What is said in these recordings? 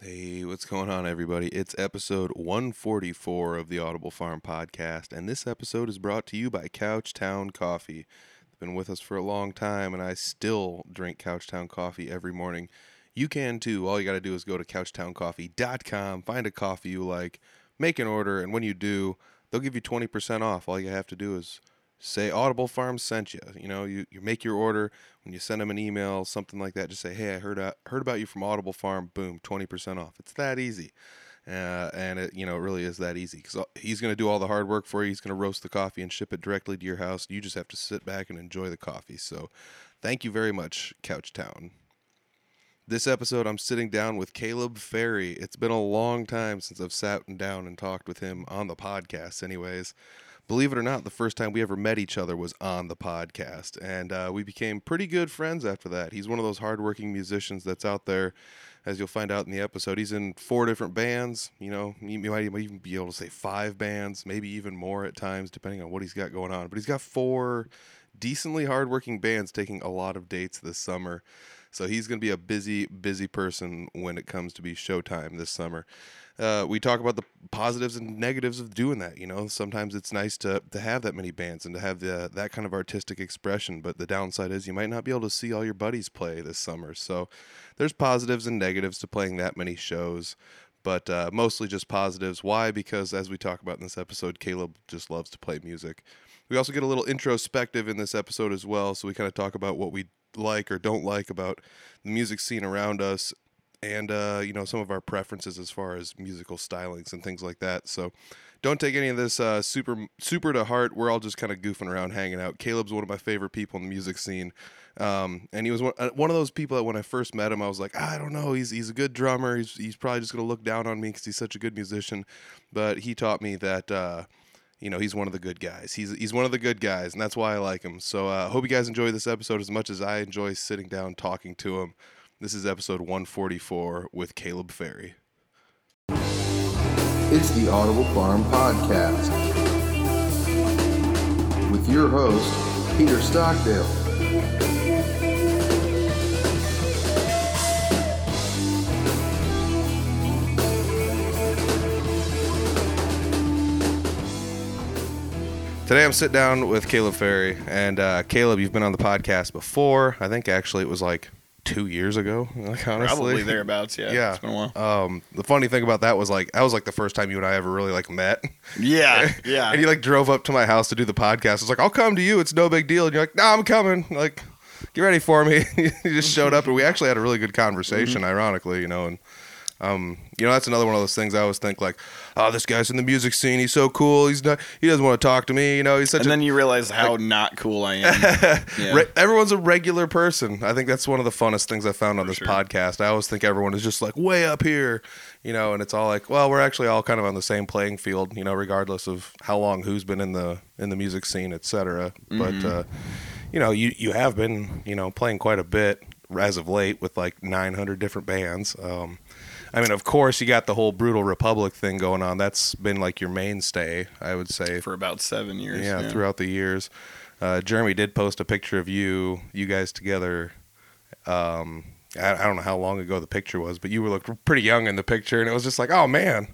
Hey, what's going on, everybody? It's episode 144 of the Audible Farm podcast, and this episode is brought to you by Couchtown Coffee. It's been with us for a long time, and I still drink Couchtown Coffee every morning. You can too. All you got to do is go to couchtowncoffee.com, find a coffee you like, make an order, and when you do, they'll give you 20% off. All you have to do is say Audible Farms sent you. You know, you, you make your order when you send them an email, something like that. Just say, hey, I heard uh, heard about you from Audible Farm. Boom, twenty percent off. It's that easy, uh, and it you know it really is that easy because he's going to do all the hard work for you. He's going to roast the coffee and ship it directly to your house. You just have to sit back and enjoy the coffee. So, thank you very much, Couchtown. This episode, I'm sitting down with Caleb Ferry. It's been a long time since I've sat down and talked with him on the podcast, anyways believe it or not, the first time we ever met each other was on the podcast, and uh, we became pretty good friends after that. He's one of those hardworking musicians that's out there, as you'll find out in the episode. He's in four different bands. You know, you might even be able to say five bands, maybe even more at times, depending on what he's got going on. But he's got four decently hardworking bands taking a lot of dates this summer. So he's going to be a busy, busy person when it comes to be showtime this summer uh, we talk about the positives and negatives of doing that. You know, sometimes it's nice to to have that many bands and to have the that kind of artistic expression. But the downside is you might not be able to see all your buddies play this summer. So there's positives and negatives to playing that many shows. But uh, mostly just positives. Why? Because as we talk about in this episode, Caleb just loves to play music. We also get a little introspective in this episode as well. So we kind of talk about what we like or don't like about the music scene around us and uh, you know some of our preferences as far as musical stylings and things like that. So don't take any of this uh, super super to heart. We're all just kind of goofing around, hanging out. Caleb's one of my favorite people in the music scene, um, and he was one, uh, one of those people that when I first met him, I was like, I don't know, he's he's a good drummer. He's he's probably just gonna look down on me because he's such a good musician. But he taught me that. Uh, you know he's one of the good guys. He's he's one of the good guys, and that's why I like him. So I uh, hope you guys enjoy this episode as much as I enjoy sitting down talking to him. This is episode 144 with Caleb Ferry. It's the Audible Farm Podcast with your host, Peter Stockdale. Today I'm sitting down with Caleb Ferry, and uh, Caleb, you've been on the podcast before. I think actually it was like two years ago. Like honestly, probably thereabouts. Yeah, yeah. It's been a while. Um, the funny thing about that was like that was like the first time you and I ever really like met. Yeah, yeah. and you like drove up to my house to do the podcast. I was like, I'll come to you. It's no big deal. And you're like, No, nah, I'm coming. Like, get ready for me. you just showed up, and we actually had a really good conversation. Mm-hmm. Ironically, you know, and um, you know, that's another one of those things I always think like, oh, this guy's in the music scene. He's so cool. He's not. He doesn't want to talk to me. You know, he's such. And a, then you realize how like, not cool I am. yeah. Re- everyone's a regular person. I think that's one of the funnest things I found on For this sure. podcast. I always think everyone is just like way up here, you know, and it's all like, well, we're actually all kind of on the same playing field, you know, regardless of how long who's been in the in the music scene, etc. Mm-hmm. But uh, you know, you you have been, you know, playing quite a bit as of late with like 900 different bands. Um, I mean, of course, you got the whole brutal republic thing going on. That's been like your mainstay, I would say, for about seven years. Yeah, yeah. throughout the years. Uh, Jeremy did post a picture of you, you guys together. Um, I, I, don't know how long ago the picture was, but you were looked pretty young in the picture, and it was just like, oh man,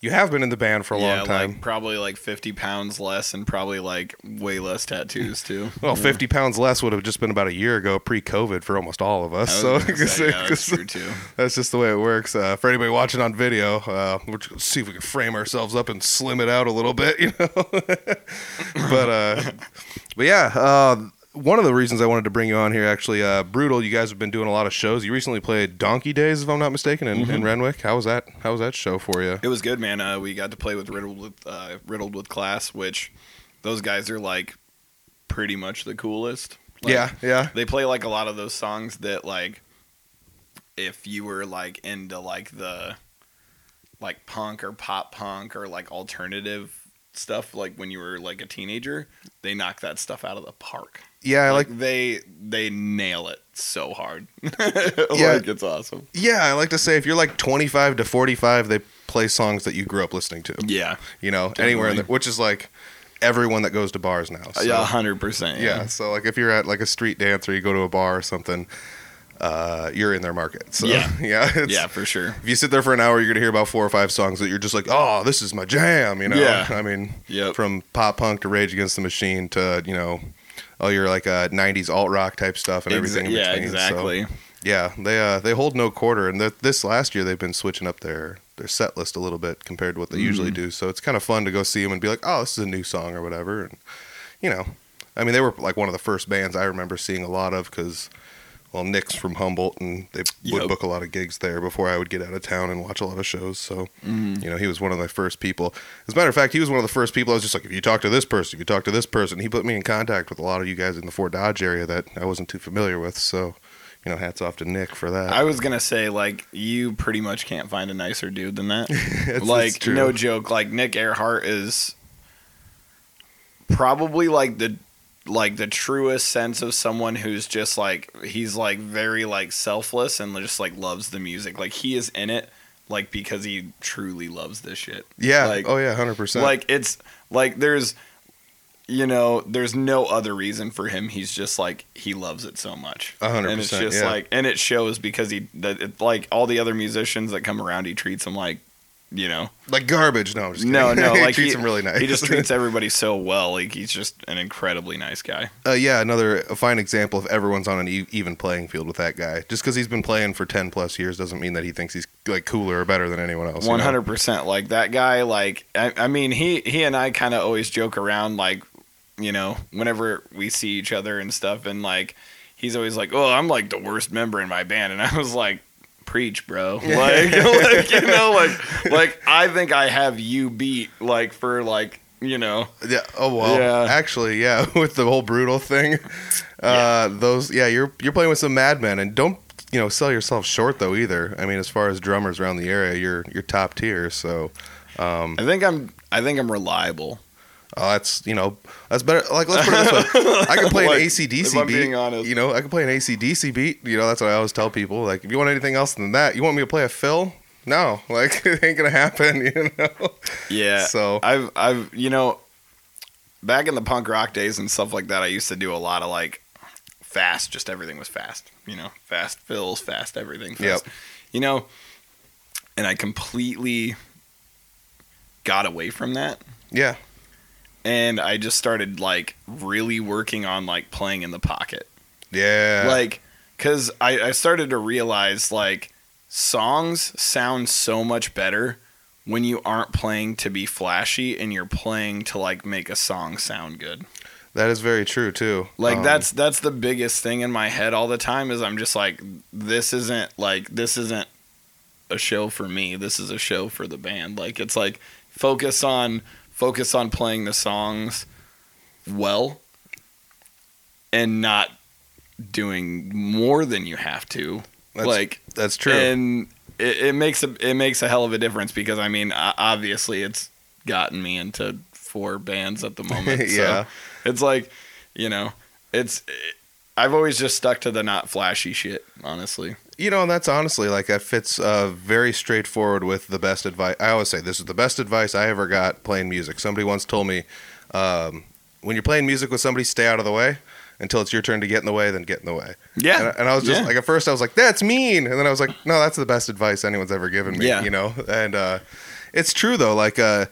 you have been in the band for a yeah, long time. Like probably like 50 pounds less and probably like way less tattoos too. well, yeah. 50 pounds less would have just been about a year ago pre-COVID for almost all of us. So say, yeah, that's true too. That's just the way it works. Uh, for anybody watching on video, uh, we'll see if we can frame ourselves up and slim it out a little bit, you know. but uh, but yeah, uh, one of the reasons I wanted to bring you on here, actually, uh, brutal. You guys have been doing a lot of shows. You recently played Donkey Days, if I'm not mistaken, in, mm-hmm. in Renwick. How was that? How was that show for you? It was good, man. Uh, we got to play with riddled with uh, riddled with class, which those guys are like pretty much the coolest. Like, yeah, yeah. They play like a lot of those songs that like if you were like into like the like punk or pop punk or like alternative stuff like when you were like a teenager, they knock that stuff out of the park. Yeah, like, like they they nail it so hard. yeah, like it's awesome. Yeah, I like to say if you're like 25 to 45, they play songs that you grew up listening to. Yeah, you know, Definitely. anywhere in the, which is like everyone that goes to bars now. So, yeah, hundred percent. Yeah, so like if you're at like a street dance or you go to a bar or something, uh, you're in their market. So Yeah. yeah, it's- yeah, for sure. If you sit there for an hour, you're gonna hear about four or five songs that you're just like, oh, this is my jam. You know. Yeah. I mean, Yep. from pop punk to Rage Against the Machine to you know, all your like uh, '90s alt rock type stuff and everything. in yeah, between. So, exactly. yeah, they uh, they hold no quarter, and th- this last year they've been switching up their their set list a little bit compared to what they usually Mm-hmm. do. So it's kind of fun to go see them and be like, oh, this is a new song or whatever, and you know, I mean, they were like one of the first bands I remember seeing a lot of because. Well, Nick's from Humboldt, and they would Yep. book a lot of gigs there before I would get out of town and watch a lot of shows. So, Mm-hmm. you know, he was one of my first people. As a matter of fact, he was one of the first people I was just like, if you talk to this person, if you talk to this person, he put me in contact with a lot of you guys in the Fort Dodge area that I wasn't too familiar with. So, you know, hats off to Nick for that. I was gonna say like you pretty much can't find a nicer dude than that. It's- it's like true. no joke. Like Nick Earhart is probably like the like the truest sense of someone who's just like he's like very like selfless and just like loves the music. Like he is in it like because he truly loves this shit. Yeah. like- oh yeah, hundred percent. Like it's like there's you know, there's no other reason for him. He's just like he loves it so much. A hundred And it's just yeah. like and it shows because he that it, like all the other musicians that come around he treats them like you know like garbage. No, I'm just no no he like treats he, him really nice. he just treats everybody so well like he's just an incredibly nice guy uh, yeah, another a fine example of everyone's on an e- even playing field with that guy. Just because he's been playing for ten plus years doesn't mean that he thinks he's like cooler or better than anyone else. 100% like that guy like I, I mean he he and I kind of always joke around like you know whenever we see each other and stuff and like he's always like oh I'm like the worst member in my band and I was like preach bro like, like you know like like I think I have you beat like for like you know Yeah. Oh well. Yeah. Actually, yeah. With the whole brutal thing, uh, those. Yeah, you're you're playing with some madmen, and don't you know sell yourself short though either. I mean, as far as drummers around the area, you're you're top tier. So, um, I think I'm I think I'm reliable oh, that's you know that's better. Like let's put it this way: I can play Like, an ACDC beat. You know, I can play an ACDC beat. You know, that's what I always tell people. Like, if you want anything else than that, you want me to play a fill? No, like it ain't gonna happen. You know. Yeah. So- I've I've you know back in the punk rock days and stuff like that, I used to do a lot of like fast, just everything was fast. You know, fast fills, fast everything. Fast. Yep. You know, and I completely got away from that. Yeah. And I just started like really working on like playing in the pocket. Yeah. Like, cause I, I started to realize like songs sound so much better when you aren't playing to be flashy and you're playing to like make a song sound good. that is very true too. Like Um, that's that's the biggest thing in my head all the time is I'm just like this isn't like this isn't a show for me. This is a show for the band. Like it's like focus on focus on playing the songs well and not doing more than you have to. That's- like that's true. and it, it makes a it makes a hell of a difference because I mean obviously it's gotten me into four bands at the moment. Yeah. So it's like, you know, it's I've always just stuck to the not flashy shit, honestly. You know, and that's honestly like that fits uh, very straightforward with the best advice. I always say this is the best advice I ever got playing music. Somebody once told me, um, when you're playing music with somebody, stay out of the way until it's your turn to get in the way. Then get in the way. Yeah. And, I- and I was just Yeah. like, at first I was like, that's mean, and then I was like, no, that's the best advice anyone's ever given me. Yeah. You know, and uh, it's true though. Like, uh,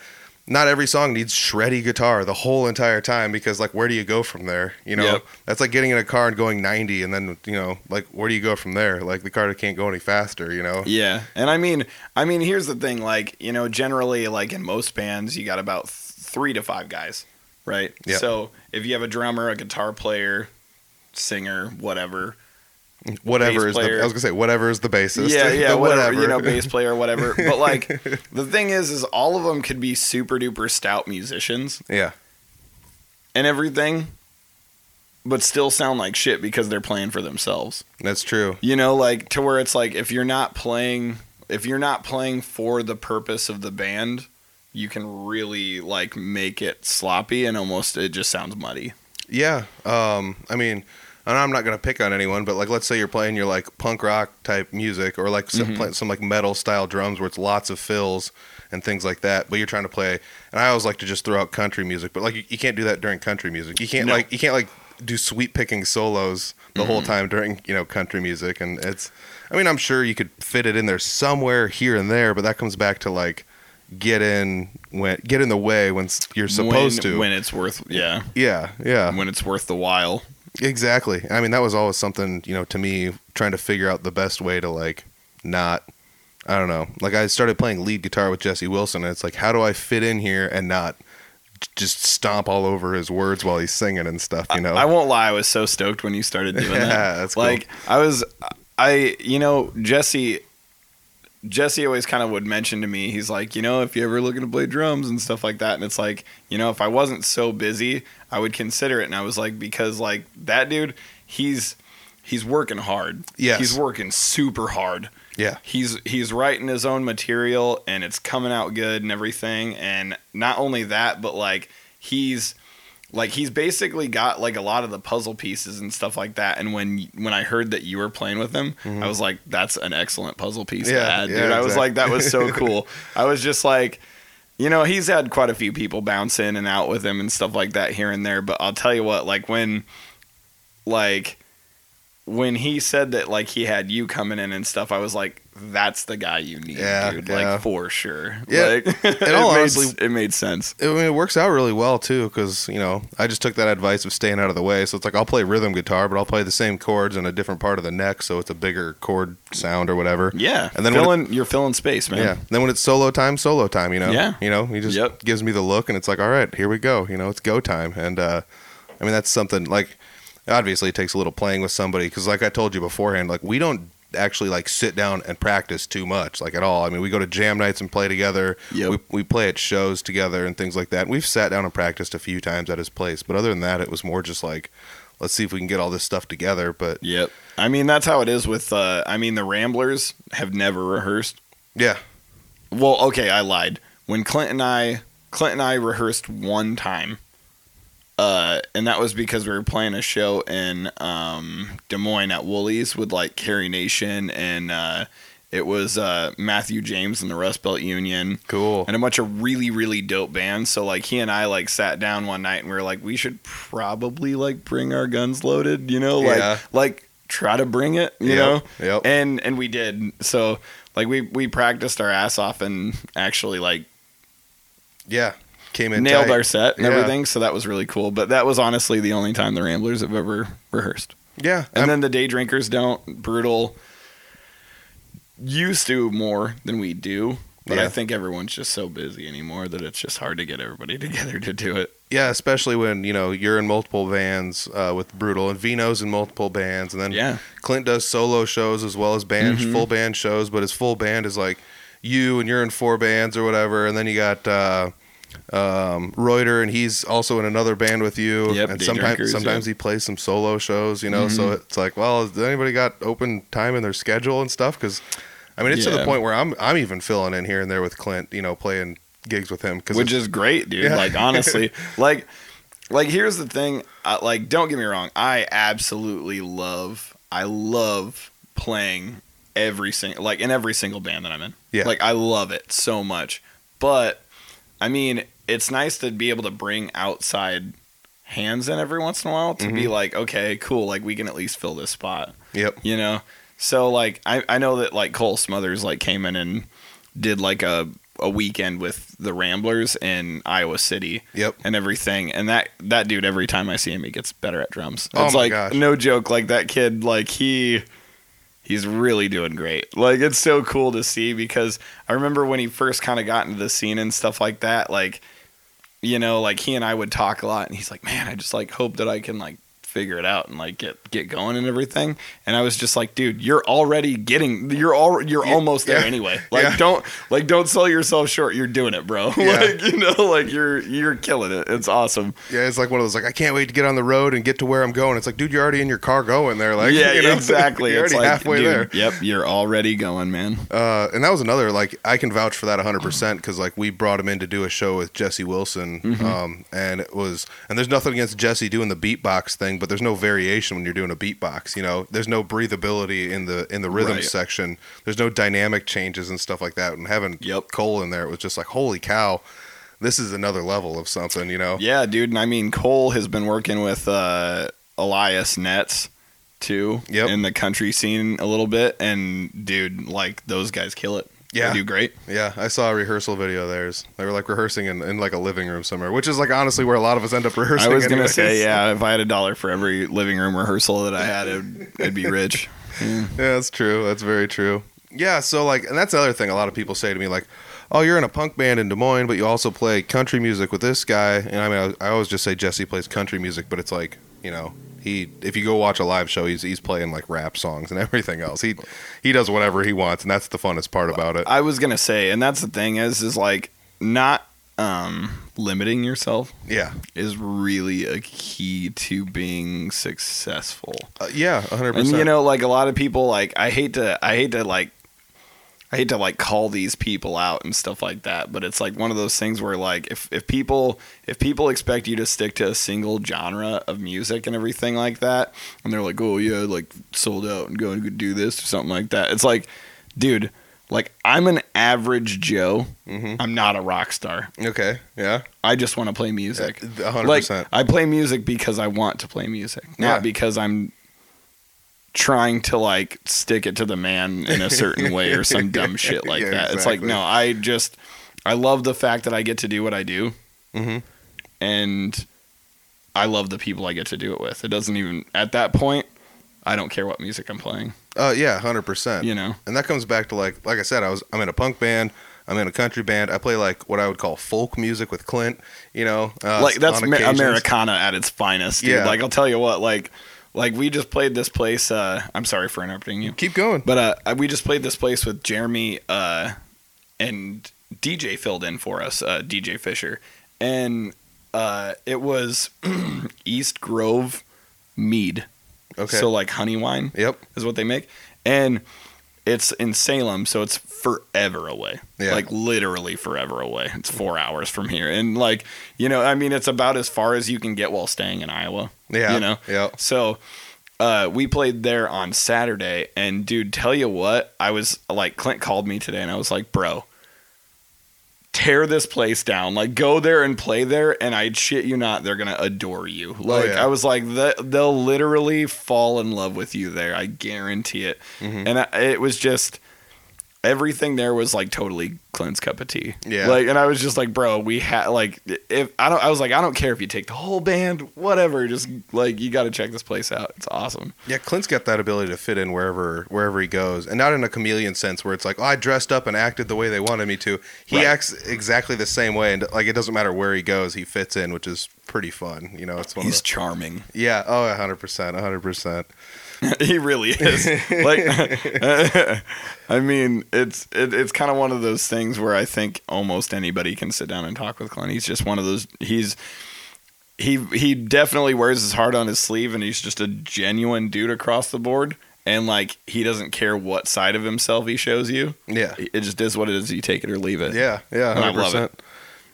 not every song needs shreddy guitar the whole entire time because like where do you go from there you know Yep. that's like getting in a car and going 90 and then you know like where do you go from there like the car can't go any faster you know Yeah. And I mean I mean here's the thing like, you know, generally like in most bands you got about 3 to 5 guys, right? Yeah. So, if you have a drummer, a guitar player, singer, whatever, whatever is the. I was gonna say whatever is the bassist. Yeah, yeah, The whatever, you know, bass player, whatever. But like, the thing is, is all of them could be super duper stout musicians yeah, and everything, but still sound like shit because they're playing for themselves. that's true. You know, like to where it's like if you're not playing, if you're not playing for the purpose of the band, you can really like make it sloppy and almost it just sounds muddy. Yeah, um, I mean, and I'm not gonna pick on anyone, but like let's say you're playing your like punk rock type music or like some, Mm-hmm. play, some like metal style drums where it's lots of fills and things like that. But you're trying to play, and I always like to just throw out country music, but like you, you can't do that during country music. You can't No. like you can't like do sweep picking solos the whole Mm-hmm. time during you know country music, and it's. I mean, I'm sure you could fit it in there somewhere here and there, but that comes back to like get in when get in the way when you're supposed when, to. when it's worth yeah yeah, yeah, when it's worth the while. Exactly. I mean, that was always something you know to me trying to figure out the best way to like not. I don't know. Like I started playing lead guitar with Jesse Wilson, and it's like, how do I fit in here and not just stomp all over his words while he's singing and stuff? You know? I won't lie, I was so stoked when you started doing Yeah, that. that's cool. like I was, I you know Jesse. Jesse always kind of would mention to me, he's like, you know, if you ever looking to play drums and stuff like that, and it's like, you know, if I wasn't so busy, I would consider it. And I was like, because like that dude, he's he's working hard. Yeah, he's working super hard. yeah. he's he's writing his own material and it's coming out good and everything and not only that but like he's like he's basically got like a lot of the puzzle pieces and stuff like that. And when when i heard that you were playing with him i was like that's an excellent puzzle piece to Mm-hmm. Yeah, add, yeah, dude. I was like that was so cool. I was just like you know he's had quite a few people bounce in and out with him and stuff like that here and there. But i'll tell you what like when like when he said that like he had you coming in and stuff, I was like, "That's the guy you need, Yeah, dude. yeah. Like for sure. Yeah, Like, it, all made, honestly- it made sense. I mean, it works out really well too, because you know I just took that advice of staying out of the way. So it's like I'll play rhythm guitar, but I'll play the same chords in a different part of the neck, so it's a bigger chord sound or whatever. Yeah, And then filling, you're filling space, man. Yeah. Then when it's solo time, solo time. You know. Yeah. You know, he just Yep. gives me the look, and it's like, all right, here we go. You know, it's go time. And uh, I mean, that's something like obviously it takes a little playing with somebody because, like I told you beforehand, like we don't actually like sit down and practice too much like at all i mean we go to jam nights and play together Yep. we, we play at shows together and things like that we've sat down and practiced a few times at his place but other than that it was more just like let's see if we can get all this stuff together but Yep. I mean, that's how it is with. Uh, I mean, the Ramblers have never rehearsed. yeah Well, okay, I lied. When Clint and I, Clint and I rehearsed one time, uh, and that was because we were playing a show in um, Des Moines at Wooly's with like Carrie Nation, and uh, it was uh, Matthew James and the Rust Belt Union, cool and a bunch of really really dope bands. So like he and I like sat down one night and we were like, we should probably like bring our guns loaded, you know, like Yeah. like try to bring it, you Yep, know, yep. and and we did. So like we we practiced our ass off and actually like yeah came in nailed tight. our set and Yeah. everything. So that was really cool. But that was honestly the only time the Ramblers have ever rehearsed. yeah And I'm- then the Day Drinkers don't. Brutal used to more than we do. But I think everyone's just so busy anymore that it's just hard to get everybody together to do it. Yeah, especially when you know you're in multiple bands uh, with Brutal and Vino's in multiple bands, and then Yeah. Clint does solo shows as well as band Mhm. full band shows. But his full band is like you and you're in four bands or whatever, and then you got uh, um, Reuter and he's also in another band with you. Yep, and sometimes Drinkers, sometimes yep. he plays some solo shows, you know. So Mhm. it's like, well, has anybody got open time in their schedule and stuff? Because I mean, it's to the point where I'm I'm even filling in here and there with Clint, you know, playing gigs with him. Which is great, dude. Yeah. Like honestly, like like here's the thing. I, like don't get me wrong. I absolutely love. I love playing every single like in every single band that I'm in. Yeah. Like I love it so much. But I mean, it's nice to be able to bring outside hands in every once in a while to be Mhm. like, okay, cool, like we can at least fill this spot yep. you know so like I, I know that like cole smothers like came in and did like a, a weekend with the ramblers in iowa city Yep. and everything and that that dude every time i see him he gets better at drums Oh it's my like gosh. no joke like that kid like he he's really doing great. Like it's so cool to see because i remember when he first kind of got into the scene and stuff like that like you know like he and i would talk a lot and he's like man i just like hope that i can like figure it out and like get get going and everything and i was just like dude you're already getting you're all you're Yeah, almost there yeah, anyway like yeah. don't like don't sell yourself short you're doing it bro Yeah. like you know like you're you're killing it it's awesome Yeah, it's like one of those like I can't wait to get on the road and get to where I'm going. It's like, dude, you're already in your car going there. Like, yeah you know? exactly you're it's already like, halfway dude, there. yep you're already going man Uh, and that was another like I can vouch for that 100 percent because like we brought him in to do a show with Jesse Wilson, Mm-hmm. um, and it was and there's nothing against Jesse doing the beatbox thing, but there's no variation when you're doing a beatbox. You know, there's no breathability in the in the rhythm Right. section. There's no dynamic changes and stuff like that. And having Yep. Cole in there, it was just like holy cow, this is another level of something. You know, Yeah, dude, and I mean Cole has been working with uh Elias Nets too Yep. in the country scene a little bit, and dude, like those guys kill it. Yeah. they do great. Yeah, I saw a rehearsal video of theirs. They were like rehearsing in, in like a living room somewhere, which is like honestly where a lot of us end up rehearsing. I was gonna say, yeah, if I had a dollar for every living room rehearsal that I had, it'd, it'd be rich. Yeah, that's true. That's very true. Yeah, so like, and that's the other thing. A lot of people say to me like, "Oh, you're in a punk band in Des Moines, but you also play country music with this guy." And I mean, I, I always just say Jesse plays country music, but it's like, you know, he if you go watch a live show, he's he's playing like rap songs and everything else. He he does whatever he wants, and that's the funnest part about it. I was gonna say, and that's the thing is, is like not um, limiting yourself Yeah, is really a key to being successful. uh, yeah, hundred And percent. you know, like a lot of people, like I hate to, I hate to like, I hate to like call these people out and stuff like that. But it's like one of those things where like if if people if people expect you to stick to a single genre of music and everything like that, and they're like, oh yeah, like sold out and go and do this or something like that. It's like, dude, like I'm an average Joe. Mhm. I'm not a rock star. Okay, yeah, I just want to play music. a hundred Like. I play music because I want to play music, not Yeah. because I'm trying to like stick it to the man in a certain way or some dumb shit like Yeah, that. It's like no, I just I love the fact that I get to do what I do Mhm. and I love the people I get to do it with. It doesn't even at that point I don't care what music I'm playing, Uh, yeah, hundred percent. you know. and that comes back to like like I said, I was I'm in a punk band. I'm in a country band. I play like what I would call folk music with Clint. You know, uh, like that's Ma- Americana at its finest, dude. Yeah. Like I'll tell you what, like like we just played this place uh I'm sorry for interrupting you. Keep going. But uh, we just played this place with Jeremy uh, and DJ filled in for us, uh, DJ Fisher, and uh, it was East Grove mead. Okay. So like honey wine yep. is what they make, and it's in Salem, so it's forever away. Yeah. Like literally forever away. It's four hours from here, and like you know, I mean, it's about as far as you can get while staying in Iowa. Yeah. You know. Yeah. So uh, we played there on Saturday, and dude, tell you what, I was like, Clint called me today, and I was like, bro, tear this place down. Like, go there and play there, and I shit you not, they're gonna adore you. Like, yeah. I was like, "Th- they'll literally fall in love with you there. I guarantee it. Mhm. And I, it was just. Everything there was like totally Clint's cup of tea. Yeah. Like, and I was just like, bro, we had like, if I don't, I was like, I don't care if you take the whole band, whatever. Just like, you got to check this place out. It's awesome. Yeah, Clint's got that ability to fit in wherever wherever he goes, and not in a chameleon sense where it's like, oh, I dressed up and acted the way they wanted me to. He Right. acts exactly the same way, and like it doesn't matter where he goes, he fits in, which is pretty fun. You know, it's one He's of the, charming. yeah, oh, hundred percent, hundred percent. he really is. like, I mean, it's it, it's kind of one of those things where I think almost anybody can sit down and talk with Clint. He's just one of those. He's he he definitely wears his heart on his sleeve, and he's just a genuine dude across the board. And like, he doesn't care what side of himself he shows you. Yeah, It just is what it is. You take it or leave it. yeah, yeah, And I love it.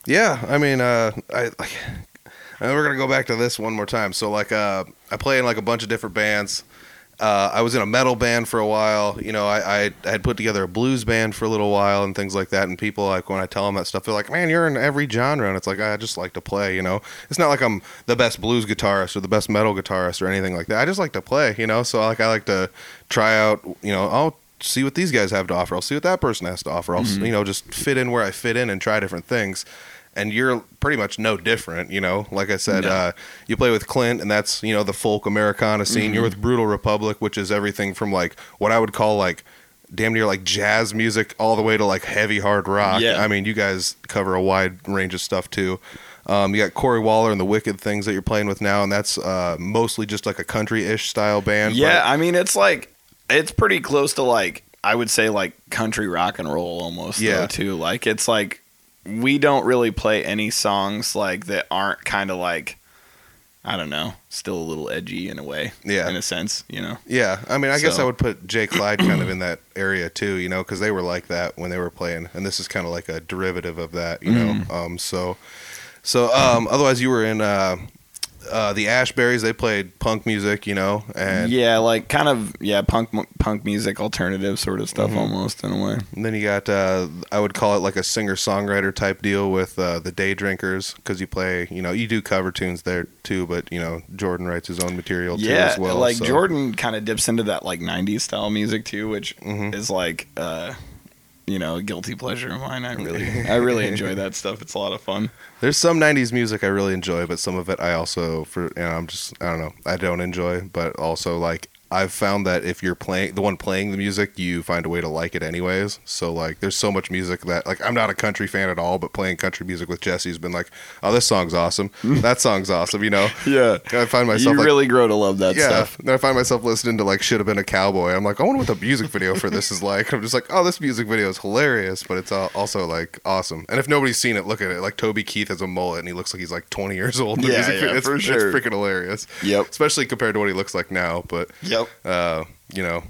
Yeah, I mean, uh, I like. And we're gonna go back to this one more time. So like, uh, I play in like a bunch of different bands. Uh, I was in a metal band for a while. You know, I, I I had put together a blues band for a little while and things like that. And people like when I tell them that stuff, they're like, "Man, you're in every genre." And it's like I just like to play. You know, it's not like I'm the best blues guitarist or the best metal guitarist or anything like that. I just like to play. You know, so like I like to try out. You know, I'll see what these guys have to offer. I'll see what that person has to offer. I'll s you know just fit in where I fit in and try different things. And you're pretty much no different, you know. Like I said, No. uh, you play with Clint, and that's you know the folk Americana scene. You're Mm-hmm. with Brutal Republic, which is everything from like what I would call like damn near like jazz music all the way to like heavy hard rock. Yeah. I mean, you guys cover a wide range of stuff too. Um, you got Corey Waller and the Wicked Things that you're playing with now, and that's uh, mostly just like a country-ish style band. Yeah, I mean, it's like it's pretty close to like I would say like country rock and roll almost. Yeah. though, too. Like it's like we don't really play any songs like that aren't kind of like I don't know, still a little edgy in a way. Yeah. in a sense, you know. Yeah, I mean, I guess I would put Jake Clyde kind of in that area too, you know, because they were like that when they were playing, and this is kind of like a derivative of that, you know. Mm-hmm. Um, so, so um, otherwise, you were in uh, uh, the Ashberries they played punk music, you know, and, yeah, like kind of yeah, punk punk music, alternative sort of stuff, almost in a way. and then you got uh, I would call it like a singer songwriter type deal with uh, the Day Drinkers because you play, you know, you do cover tunes there too, but you know Jordan writes his own material too Yeah, as well. like so- Jordan kind of dips into that like '90s style music too, which Mhm. is like uh, you know a guilty pleasure of mine. I really I really enjoy that stuff. It's a lot of fun. There's some '90s music I really enjoy, but some of it I also, for you know, I'm just I don't know, I don't enjoy. But also like I've found that if you're playing the one playing the music, you find a way to like it anyways. So like there's so much music that like I'm not a country fan at all, but playing country music with Jesse's been like, oh, this song's awesome, that song's awesome, you know. Yeah, I find myself you like. really grow to love that yeah, stuff. then I find myself listening to like should have been a cowboy. I'm like, I wonder what the music video for this is like. I'm just like, oh, this music video is hilarious, but it's al- also like awesome. And if nobody's seen it, look at it. Like Toby Keith has a mullet and he looks like he's like 20 years old. Yeah, music yeah, video. it's, for it's freaking hilarious, Yep. especially compared to what he looks like now. But Yep. Uh, you know,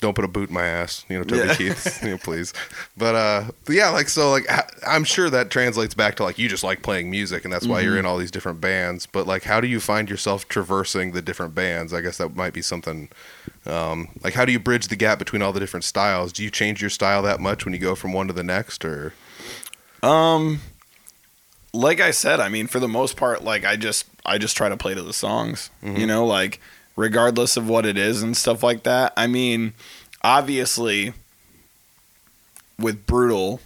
don't put a boot in my ass, you know, Toby Yeah. Keith, you know, please. But uh, but yeah, like so, like I'm sure that translates back to like you just like playing music, and that's why Mm-hmm. you're in all these different bands. But like, how do you find yourself traversing the different bands? I guess that might be something. Um, like, how do you bridge the gap between all the different styles? Do you change your style that much when you go from one to the next, or Um, like I said, I mean, for the most part, like I just I just try to play to the songs. You know, like regardless of what it is and stuff like that. I mean, obviously, with brutal,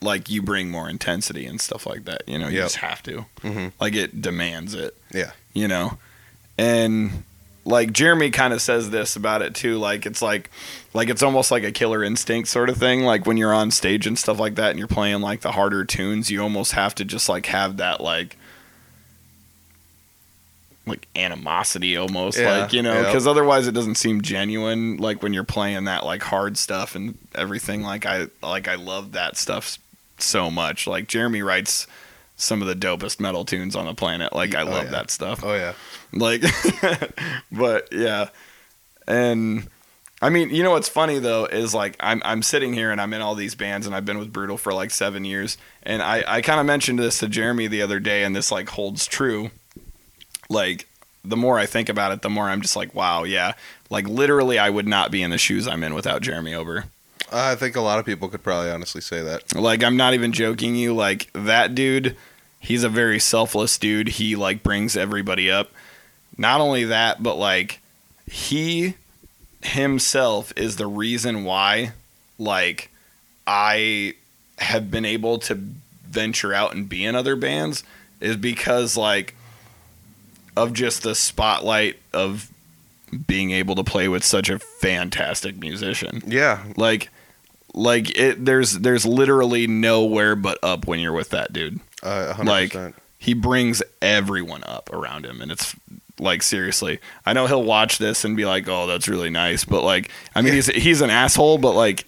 like you bring more intensity and stuff like that. You know, you Yep. just have to. Mhm. Like it demands it. yeah, you know and like jeremy kind of says this about it too like it's like like it's almost like a killer instinct sort of thing like when you're on stage and stuff like that and you're playing like the harder tunes you almost have to just like have that like like animosity almost Yeah, like you know yep. because otherwise it doesn't seem genuine like when you're playing that like hard stuff and everything. Like i like i love that stuff so much. Like jeremy writes some of the dopest metal tunes on the planet. Like i Oh, love yeah. that stuff. Oh yeah, like but yeah. And i mean you know what's funny though is like i'm i'm sitting here and i'm in all these bands and i've been with brutal for like seven years. And i i kind of mentioned this to jeremy the other day and this like holds true like the more i think about it the more i'm just like wow yeah like literally i would not be in the shoes i'm in without jeremy Ober. I think a lot of people could probably honestly say that. like I'm not even joking you. Like that dude, he's a very selfless dude. He like brings everybody up. Not only that, but like he himself is the reason why like I have been able to venture out and be in other bands is because like of just the spotlight of being able to play with such a fantastic musician. Yeah, like like it there's there's literally nowhere but up when you're with that dude. Uh, 100%. Like, he brings everyone up around him and it's like seriously i know he'll watch this and be like oh that's really nice but like i mean he's he's an asshole but like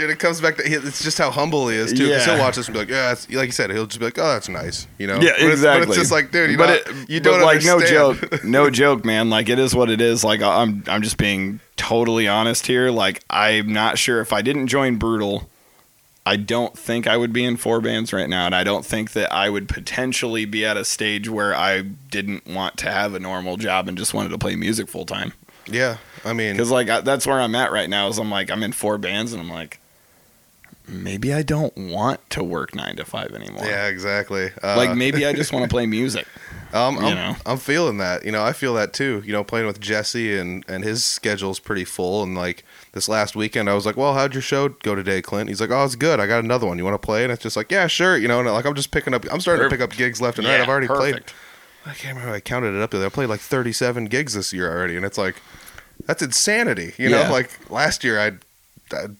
Dude, it comes back to it's just how humble he is too. Because Yeah. he'll watch this and be like, "Yeah," like you said, he'll just be like, "Oh, that's nice," you know. yeah But it's- exactly But it's just like, dude, you, but not, it, you don't like no joke no joke man like it is what it is like i'm i'm just being totally honest here like i'm not sure if i didn't join brutal I don't think I would be in four bands right now, and I don't think that I would potentially be at a stage where I didn't want to have a normal job and just wanted to play music full time. Yeah, I mean, Because like I, that's where I'm at right now. Is I'm like I'm in four bands, and I'm like, maybe I don't want to work nine to five anymore. yeah, exactly. Uh, Like maybe I just want to play music. Um, you I'm, know. I'm feeling that. You know, I feel that too. You know, playing with Jesse and and his schedule's pretty full. And like this last weekend, I was like, "Well, how'd your show go today, Clint?" He's like, "Oh, it's good. I got another one. You want to play?" And it's just like, "Yeah, sure." You know, and like I'm just picking up. I'm starting to pick up gigs left and right. I've already played. I can't remember. I counted it up. There. I played like 37 gigs this year already, and it's like that's insanity. You know, Yeah. like last year I.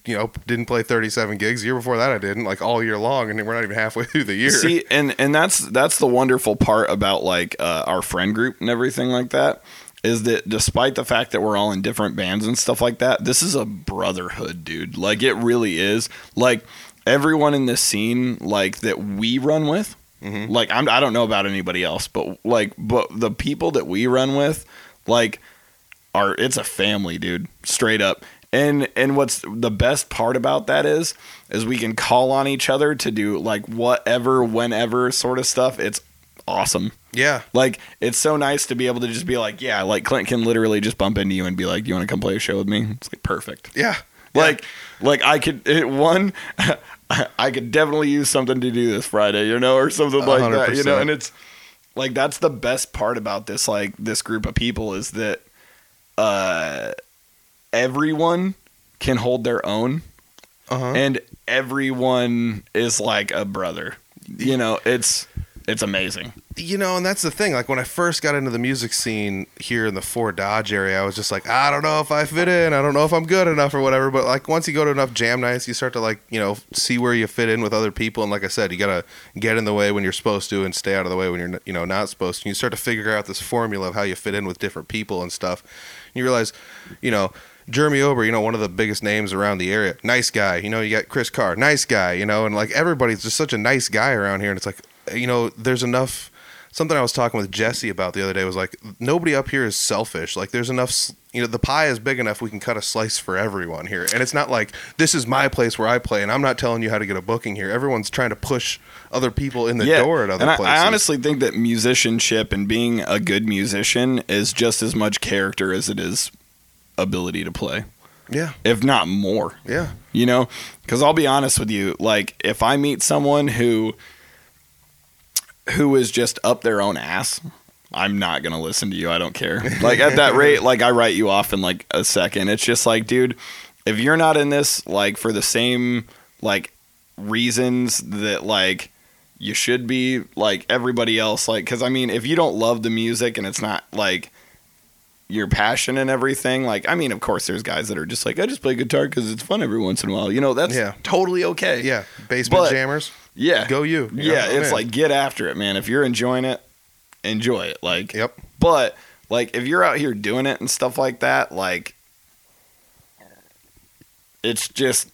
You know, didn't play 37 gigs. The year before that, I didn't like all year long, and we're not even halfway through the year. See, and and that's that's the wonderful part about like uh, our friend group and everything like that is that despite the fact that we're all in different bands and stuff like that, this is a brotherhood, dude. Like it really is. Like everyone in this scene, like that we run with, Mhm. like I'm I don't know about anybody else, but like but the people that we run with, like are it's a family, dude. Straight up. And and what's the best part about that is is we can call on each other to do like whatever whenever sort of stuff. It's awesome. Yeah. Like it's so nice to be able to just be like, yeah, like Clint can literally just bump into you and be like, Do "You want to come play a show with me?" It's like perfect. Yeah. Like, like I could it, one, I could definitely use something to do this Friday, you know, or something like that, you know. And it's like that's the best part about this, like this group of people, is that uh, everyone can hold their own, Uh-huh. and everyone is like a brother. You know, it's it's amazing. you know, and that's the thing. Like when I first got into the music scene here in the Fort Dodge area, I was just like, I don't know if I fit in. I don't know if I'm good enough or whatever. But like once you go to enough jam nights, you start to like, you know, see where you fit in with other people. And like I said, you gotta get in the way when you're supposed to and stay out of the way when you're, you know, not supposed to. And you start to figure out this formula of how you fit in with different people and stuff. And you realize, you know. Jeremy Ober, you know, one of the biggest names around the area. Nice guy. You know, you got Chris Carr, nice guy, you know, and like everybody's just such a nice guy around here. And it's like, you know, there's enough something I was talking with Jesse about the other day was like nobody up here is selfish. Like there's enough, you know, the pie is big enough we can cut a slice for everyone here. And it's not like this is my place where I play and I'm not telling you how to get a booking here. Everyone's trying to push other people in the door at other and I, places. I honestly think that musicianship and being a good musician is just as much character as it is ability to play, yeah, if not more. yeah, You know, because I'll be honest with you, like if I meet someone who who is just up their own ass, I'm not gonna listen to you. I don't care. Like at that rate, like I write you off in like a second. It's just like, dude, if you're not in this like for the same like reasons that like you should be like everybody else like because i mean if you don't love the music and it's not like your passion and everything like i mean of course there's guys that are just like i just play guitar because it's fun every once in a while you know that's Yeah. totally okay yeah. Basement But- jammers, yeah go you. you yeah know? it's Man. like get after it man if you're enjoying it enjoy it like yep, but like if you're out here doing it and stuff like that, like it's just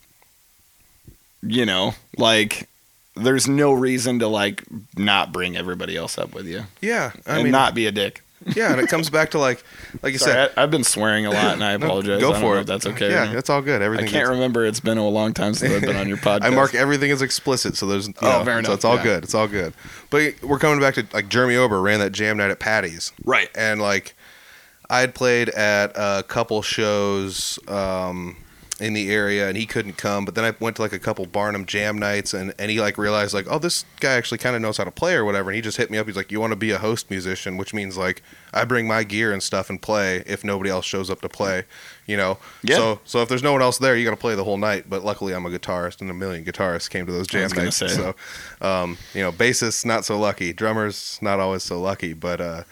you know, like there's no reason to like not bring everybody else up with you yeah. I and mean, not be a dick. Yeah, and it comes back to like, like you said, Sorry, I, I've been swearing a lot and I apologize. Go I don't for know it. if that's okay. Yeah, that's all good. Everything. I can't remember. It's been a long time since I've been on your podcast. I mark everything as explicit, so there's Oh, know, fair So it's all yeah. good. It's all good. But we're coming back to like Jeremy Ober ran that jam night at Patty's, right. and like I had played at a couple shows um, in the area, and he couldn't come. But then I went to like a couple Barnum jam nights, and and he like realized like, oh, this guy actually kind of knows how to play or whatever. And he just hit me up. He's like, you want to be a host musician, which means like I bring my gear and stuff and play if nobody else shows up to play. You know, Yeah. So so if there's no one else there, you got to play the whole night. But luckily, I'm a guitarist, and a million guitarists came to those jam nights. say. So, um, you know, bassists not so lucky, drummers not always so lucky, but uh,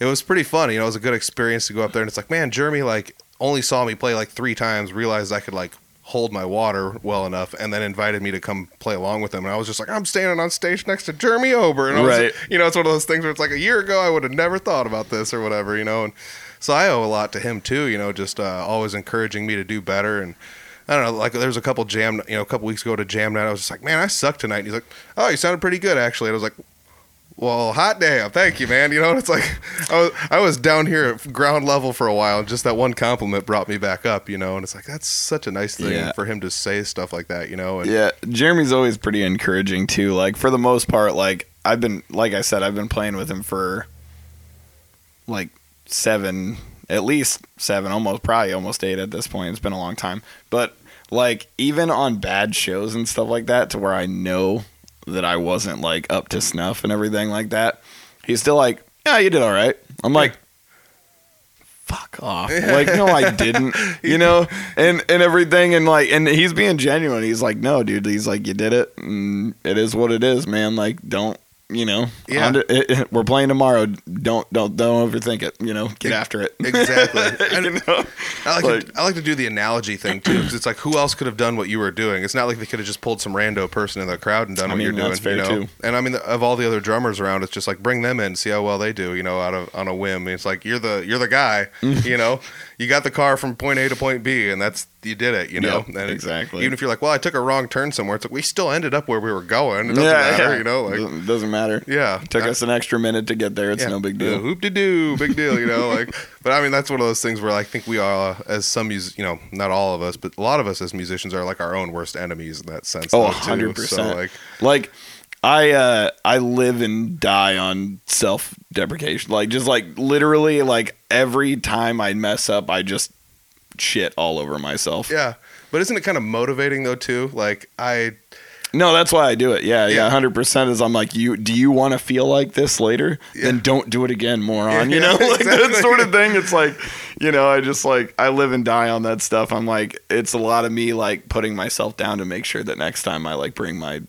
it was pretty fun. You know, it was a good experience to go up there, and it's like, man, Jeremy like only saw me play like three times, realized I could like hold my water well enough, and then invited me to come play along with him. And I was just like, I'm standing on stage next to Jeremy Ober, and I was, Right. you know, it's one of those things where it's like a year ago I would have never thought about this or whatever, you know, and so I owe a lot to him too. You know, just uh, always encouraging me to do better and. I don't know, like there was a couple jam, you know, a couple weeks ago to jam night. I was just like, man, I suck tonight. And he's like, oh, you sounded pretty good actually. And I was like, well, hot damn, thank you, man. You know, it's like I was I was down here at ground level for a while, and just that one compliment brought me back up. You know, and it's like that's such a nice thing Yeah. for him to say stuff like that. You know, and Yeah, Jeremy's always pretty encouraging too. Like for the most part, like I've been, like I said, I've been playing with him for like seven, at least seven, almost probably almost eight at this point. It's been a long time, but like even on bad shows and stuff like that, to where I know that I wasn't like up to snuff and everything like that, he's still like, "Yeah, you did all right." I'm like. Fuck off! Like, no, I didn't. You know, and and everything, and like, and he's being genuine. He's like, no, dude. He's like, you did it. And it is what it is, man. Like, don't you know? Yeah. under- it- it- we're playing tomorrow. Don't don't don't overthink it. You know, get after it. exactly. you know? I like, Like- to, I like to do the analogy thing too, because it's like who else could have done what you were doing? It's not like they could have just pulled some rando person in the crowd and done I what mean, you're doing. you know, too. and I mean, of all the other drummers around, it's just like bring them in, see how well they do. You know, out of on a whim. It's like you're the you're the guy. Mm. you know, you got the car from point A to point B, and that's you did it. You know, Yep, exactly. Even if you're like, well, I took a wrong turn somewhere, it's like we still ended up where we were going. It doesn't yeah, matter. yeah. You know, like doesn't, doesn't matter. yeah, Took I- us an extra minute to get there. It's no big deal. Uh, Hoop de doo, big deal, you know. Like, but I mean, that's one of those things where I think we are, uh, as some, mus- you know, not all of us, but a lot of us as musicians are like our own worst enemies in that sense. Oh, though, 100%. So like, Like, I uh I live and die on self deprecation. Like just like literally like every time I mess up I just shit all over myself. Yeah. But isn't it kind of motivating though too? Like I No, that's why I do it. Yeah, yeah, Yeah. hundred percent. Is I'm like, you do you want to feel like this later? Then don't do it again, moron. Yeah, you know, like exactly. that sort of thing. It's like, you know, I just like I live and die on that stuff. I'm like, it's a lot of me like putting myself down to make sure that next time I like bring my,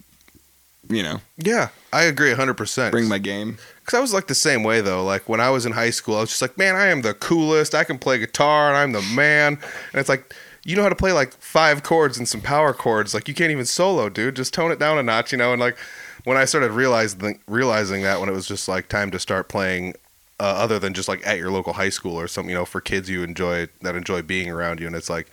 you know, yeah, I agree 100%. bring my game. Cuz I was like the same way though. Like when I was in high school, I was just like, "Man, I am the coolest. I can play guitar and I'm the man." And it's like you know how to play like five chords and some power chords. Like you can't even solo, dude. Just tone it down a notch, you know? And like when I started realizing realizing that when it was just like time to start playing uh, other than just like at your local high school or something, you know, for kids you enjoy that enjoy being around you and it's like,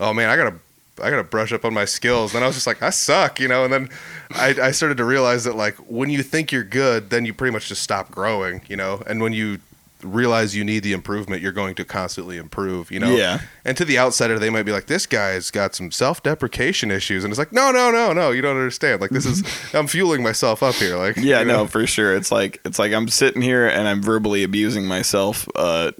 "Oh man, I got to I gotta brush up on my skills. Then I was just like, I suck, you know. And then I, I started to realize that like when you think you're good, then you pretty much just stop growing, you know. And when you realize you need the improvement, you're going to constantly improve, you know. Yeah. And to the outsider, they might be like, this guy's got some self-deprecation issues, and it's like, no, no, no, no, you don't understand. Like this is I'm fueling myself up here, like Yeah, you know? no, for sure. It's like it's like I'm sitting here and I'm verbally abusing myself uh,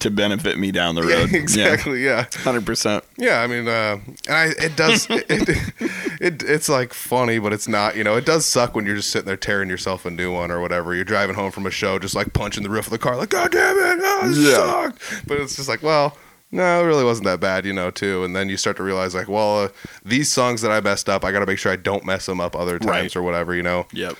to benefit me down the Yeah, road. exactly, yeah. hundred percent. Yeah, I mean, uh, and I, it does. It, it, it, it's like funny, but it's not. You know, it does suck when you're just sitting there tearing yourself a new one or whatever. You're driving home from a show, just like punching the roof of the car, like God damn it, oh, this Yeah. sucked. But it's just like, well, no, it really wasn't that bad, you know, too. And then you start to realize, like, well, uh, these songs that I messed up, I got to make sure I don't mess them up other times Right. or whatever, you know. Yep.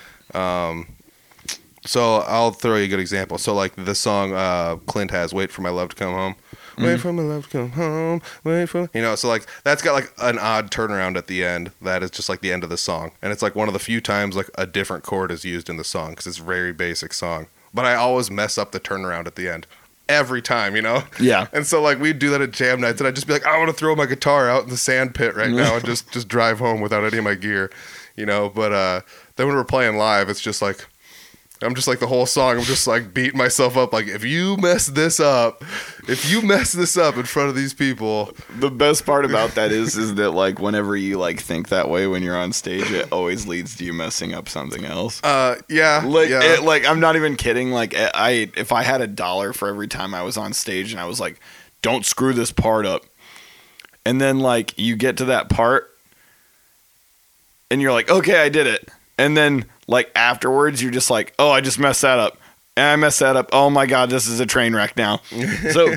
So I'll throw you a good example. So like the song uh, Clint has, "Wait for My Love to Come Home." Wait for my love to come home. Wait for you know. So like that's got like an odd turnaround at the end. That is just like the end of the song, and it's like one of the few times like a different chord is used in the song because it's a very basic song. But I always mess up the turnaround at the end every time, you know. Yeah. And so like we'd do that at jam nights, and I'd just be like, I want to throw my guitar out in the sand pit right now and just just drive home without any of my gear, you know. But uh, then when we're playing live, it's just like I'm just like the whole song. I'm just like beating myself up. Like if you mess this up, if you mess this up in front of these people, The best part about that is is that like whenever you like think that way when you're on stage, it always leads to you messing up something else. uh, yeah, Like, yeah, it, like I'm not even kidding. Like, I- I if I had a dollar for every time I was on stage and I was like, "Don't screw this part up," and then like you get to that part, and you're like, "Okay, I did it," and then like afterwards, you're just like, "Oh, I just messed that up." And I messed that up. Oh my god, this is a train wreck now. So,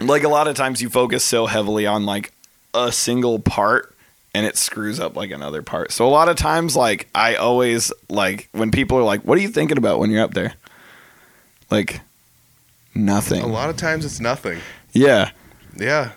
like a lot of times, you focus so heavily on like a single part and it screws up like another part. So a lot of times like I always like when people are like, "What are you thinking about when you're up there?" Like nothing. a lot of times it's nothing. Yeah. Yeah,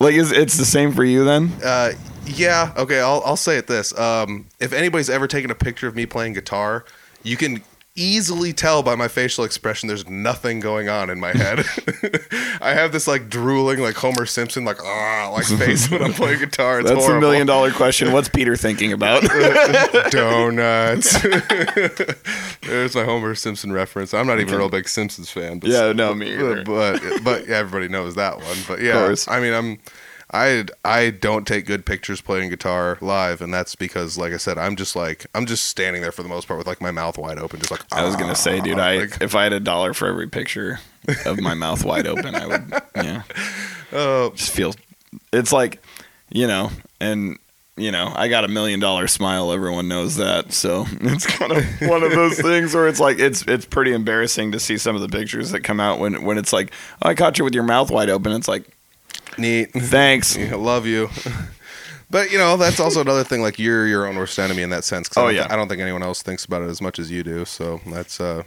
Like is it's the same for you then? uh, yeah. Okay, I'll I'll say it this. Um, if anybody's ever taken a picture of me playing guitar, you can easily tell by my facial expression there's nothing going on in my head. I have this like drooling like Homer Simpson like ah like face when I'm playing guitar. It's That's horrible. a million dollar question. What's Peter thinking about? donuts. There's my Homer Simpson reference. I'm not even a real big Simpsons fan. But Yeah, no, me either. But but yeah, everybody knows that one. But yeah. I mean, I'm I I don't take good pictures playing guitar live, and that's because, like I said, I'm just like I'm just standing there for the most part with like my mouth wide open, just like I was gonna say, dude, I like, if I had a dollar for every picture of my mouth wide open, I would yeah. uh, Just feel it's like, you know, and you know, I got a million dollar smile, everyone knows that. So it's kind of one of those things where it's like it's it's pretty embarrassing to see some of the pictures that come out when when it's like, oh, I caught you with your mouth wide open. It's like, neat. thanks. I love you. But you know that's also another thing. Like you're your own worst enemy in that sense. 'cause I Oh, thi- yeah. I don't think anyone else thinks about it as much as you do. So that's. uh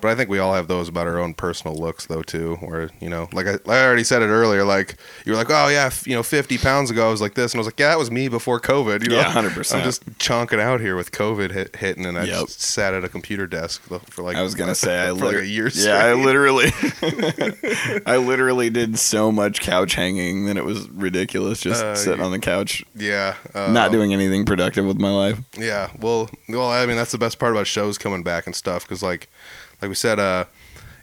But I think we all have those about our own personal looks, though, too. Where you know, like I, I already said it earlier. Like you were like, oh yeah, f- you know, 50 pounds ago I was like this, and I was like, yeah, that was me before COVID. You know, Yeah, 100%. I'm just chonking out here with COVID hit, hitting, and I Yep. just sat at a computer desk for like I was gonna say I for like a year. Yeah, I literally, I literally did so much couch hanging that it was ridiculous. Just Uh, sitting on the couch, yeah, uh, not doing anything productive with my life. Yeah, well, well, I mean that's the best part about shows coming back and stuff because like, like we said, uh,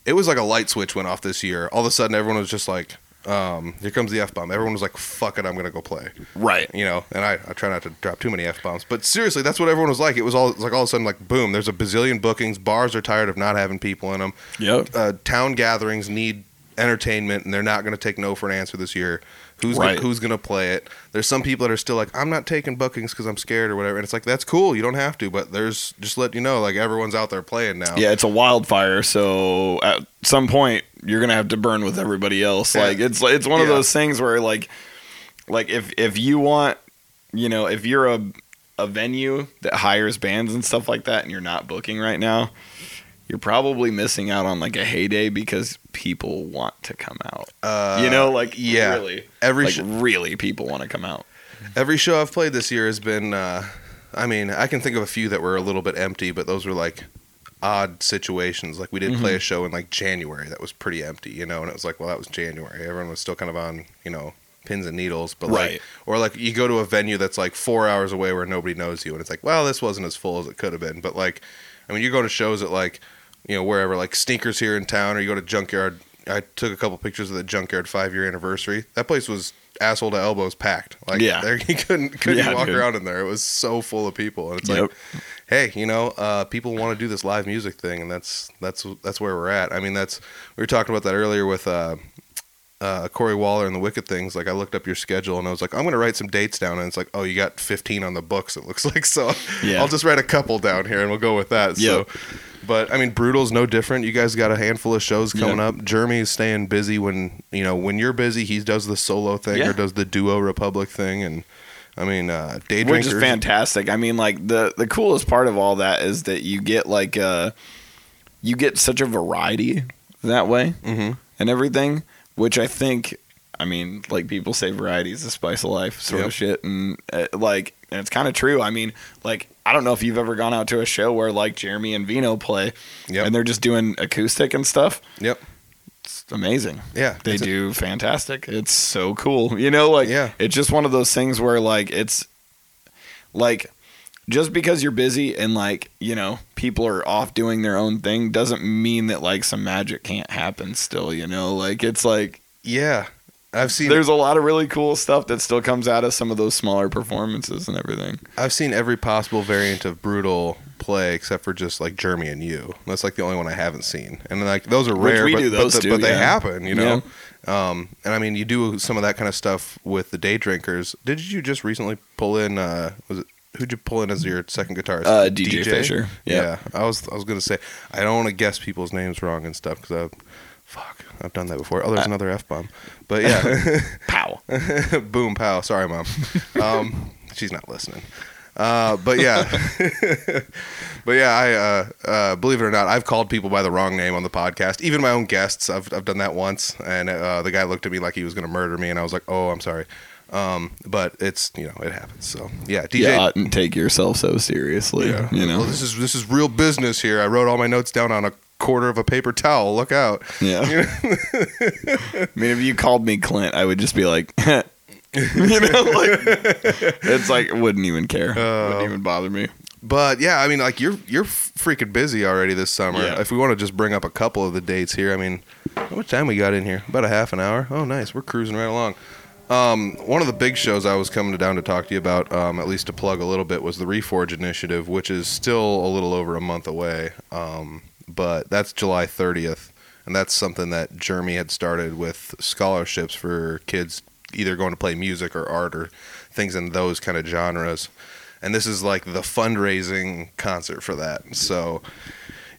it was like a light switch went off this year. All of a sudden, everyone was just like, um, here comes the f bomb. Everyone was like, "Fuck it, I'm gonna go play." Right. You know, and I, I try not to drop too many f bombs, but seriously, that's what everyone was like. It was all it was like all of a sudden like boom. There's a bazillion bookings. Bars are tired of not having people in them. Yep. Uh, town gatherings need entertainment, and they're not going to take no for an answer this year. Who's Right. gonna, who's going to play it? There's some people that are still like, I'm not taking bookings because I'm scared or whatever, and it's like that's cool. You don't have to, but there's just let you know like everyone's out there playing now. Yeah, it's a wildfire. So at some point, you're gonna have to burn with everybody else. Yeah. Like it's it's one of Yeah. those things where like, like if if you want, you know, if you're a a venue that hires bands and stuff like that, and you're not booking right now, you're probably missing out on like a heyday because people want to come out. Uh, you know, like yeah. really, Every like sh- really, people want to come out. every show I've played this year has been. Uh, I mean, I can think of a few that were a little bit empty, but those were like odd situations. Like we did Mm-hmm. play a show in like January that was pretty empty, you know, and it was like, well, that was January. Everyone was still kind of on, you know, pins and needles, but like, or like you go to a venue that's like four hours away where nobody knows you, and it's like, well, this wasn't as full as it could have been. But like, I mean, you go to shows at like, you know, wherever, like Sneakers here in town, or you go to Junkyard. I took a couple pictures of the Junkyard five year anniversary. That place was asshole to elbows packed. Like, Yeah. there you couldn't couldn't Yeah, walk dude. around in there. It was so full of people, and it's Yep. like, hey, you know, uh, people want to do this live music thing, and that's that's that's where we're at. I mean, that's we were talking about that earlier with uh, uh, Corey Waller and the Wicked Things. Like, I looked up your schedule, and I was like, I'm gonna write some dates down, and it's like, oh, you got 15 on the books. It looks like so. Yeah. I'll just write a couple down here, and we'll go with that. So. But I mean, Brutal's no different. You guys got a handful of shows coming Yeah. up. Jeremy is staying busy when you know when you're busy. He does the solo thing Yeah. or does the duo Republic thing, and I mean, uh, day which is fantastic. I mean, like the the coolest part of all that is that you get like uh, you get such a variety that way Mhm. and everything, which I think. I mean, like people say, variety is the spice of life, sort Yep. of shit, and uh, like, and it's kind of true. I mean, like, I don't know if you've ever gone out to a show where like Jeremy and Vino play, Yep. and they're just doing acoustic and stuff. Yep. It's amazing. Yeah. They it's a- do fantastic. It's so cool. You know, like Yeah. it's just one of those things where like it's like just because you're busy and like, you know, people are off doing their own thing doesn't mean that like some magic can't happen still, you know? Like it's like yeah. I've seen there's a lot of really cool stuff that still comes out of some of those smaller performances and everything. I've seen every possible variant of brutal play except for just like Jeremy and you. That's like the only one I haven't seen, and like those are rare, but, but the- but they yeah. happen, you know. Um, and I mean, you do some of that kind of stuff with the day drinkers. Did you just recently pull in? Uh, was it who'd you pull in as your second guitarist? Uh, DJ Fisher. Yeah. Yeah. I was I was gonna say I don't want to guess people's names wrong and stuff because I, fuck, I've done that before. Oh, there's Uh, another f bomb, but yeah. Pow. Boom, pow. Sorry, mom. Um, she's not listening. Uh, but yeah, but yeah, I uh, uh, believe it or not, I've called people by the wrong name on the podcast. Even my own guests, I've I've done that once, and uh, the guy looked at me like he was gonna murder me, and I was like, oh, I'm sorry. Um, but it's you know it happens. So yeah, DJ. You oughtn't take yourself so seriously. yeah. You know. well, this is this is real business here. I wrote all my notes down on a quarter of a paper towel. Look out. Yeah. You know? I mean, if you called me Clint, I would just be like, you know, like it's like wouldn't even care, Oh. wouldn't even bother me. But yeah, I mean, like you're you're freaking busy already this summer. Yeah. If we want to just bring up a couple of the dates here, I mean, how much time we got in here? About a half an hour. Oh, nice. We're cruising right along. Um, one of the big shows I was coming down to talk to you about, um, at least to plug a little bit, was the Reforge Initiative, which is still a little over a month away. Um, but that's July 30th, and that's something that Jeremy had started with scholarships for kids either going to play music or art or things in those kind of genres and this is like the fundraising concert for that. So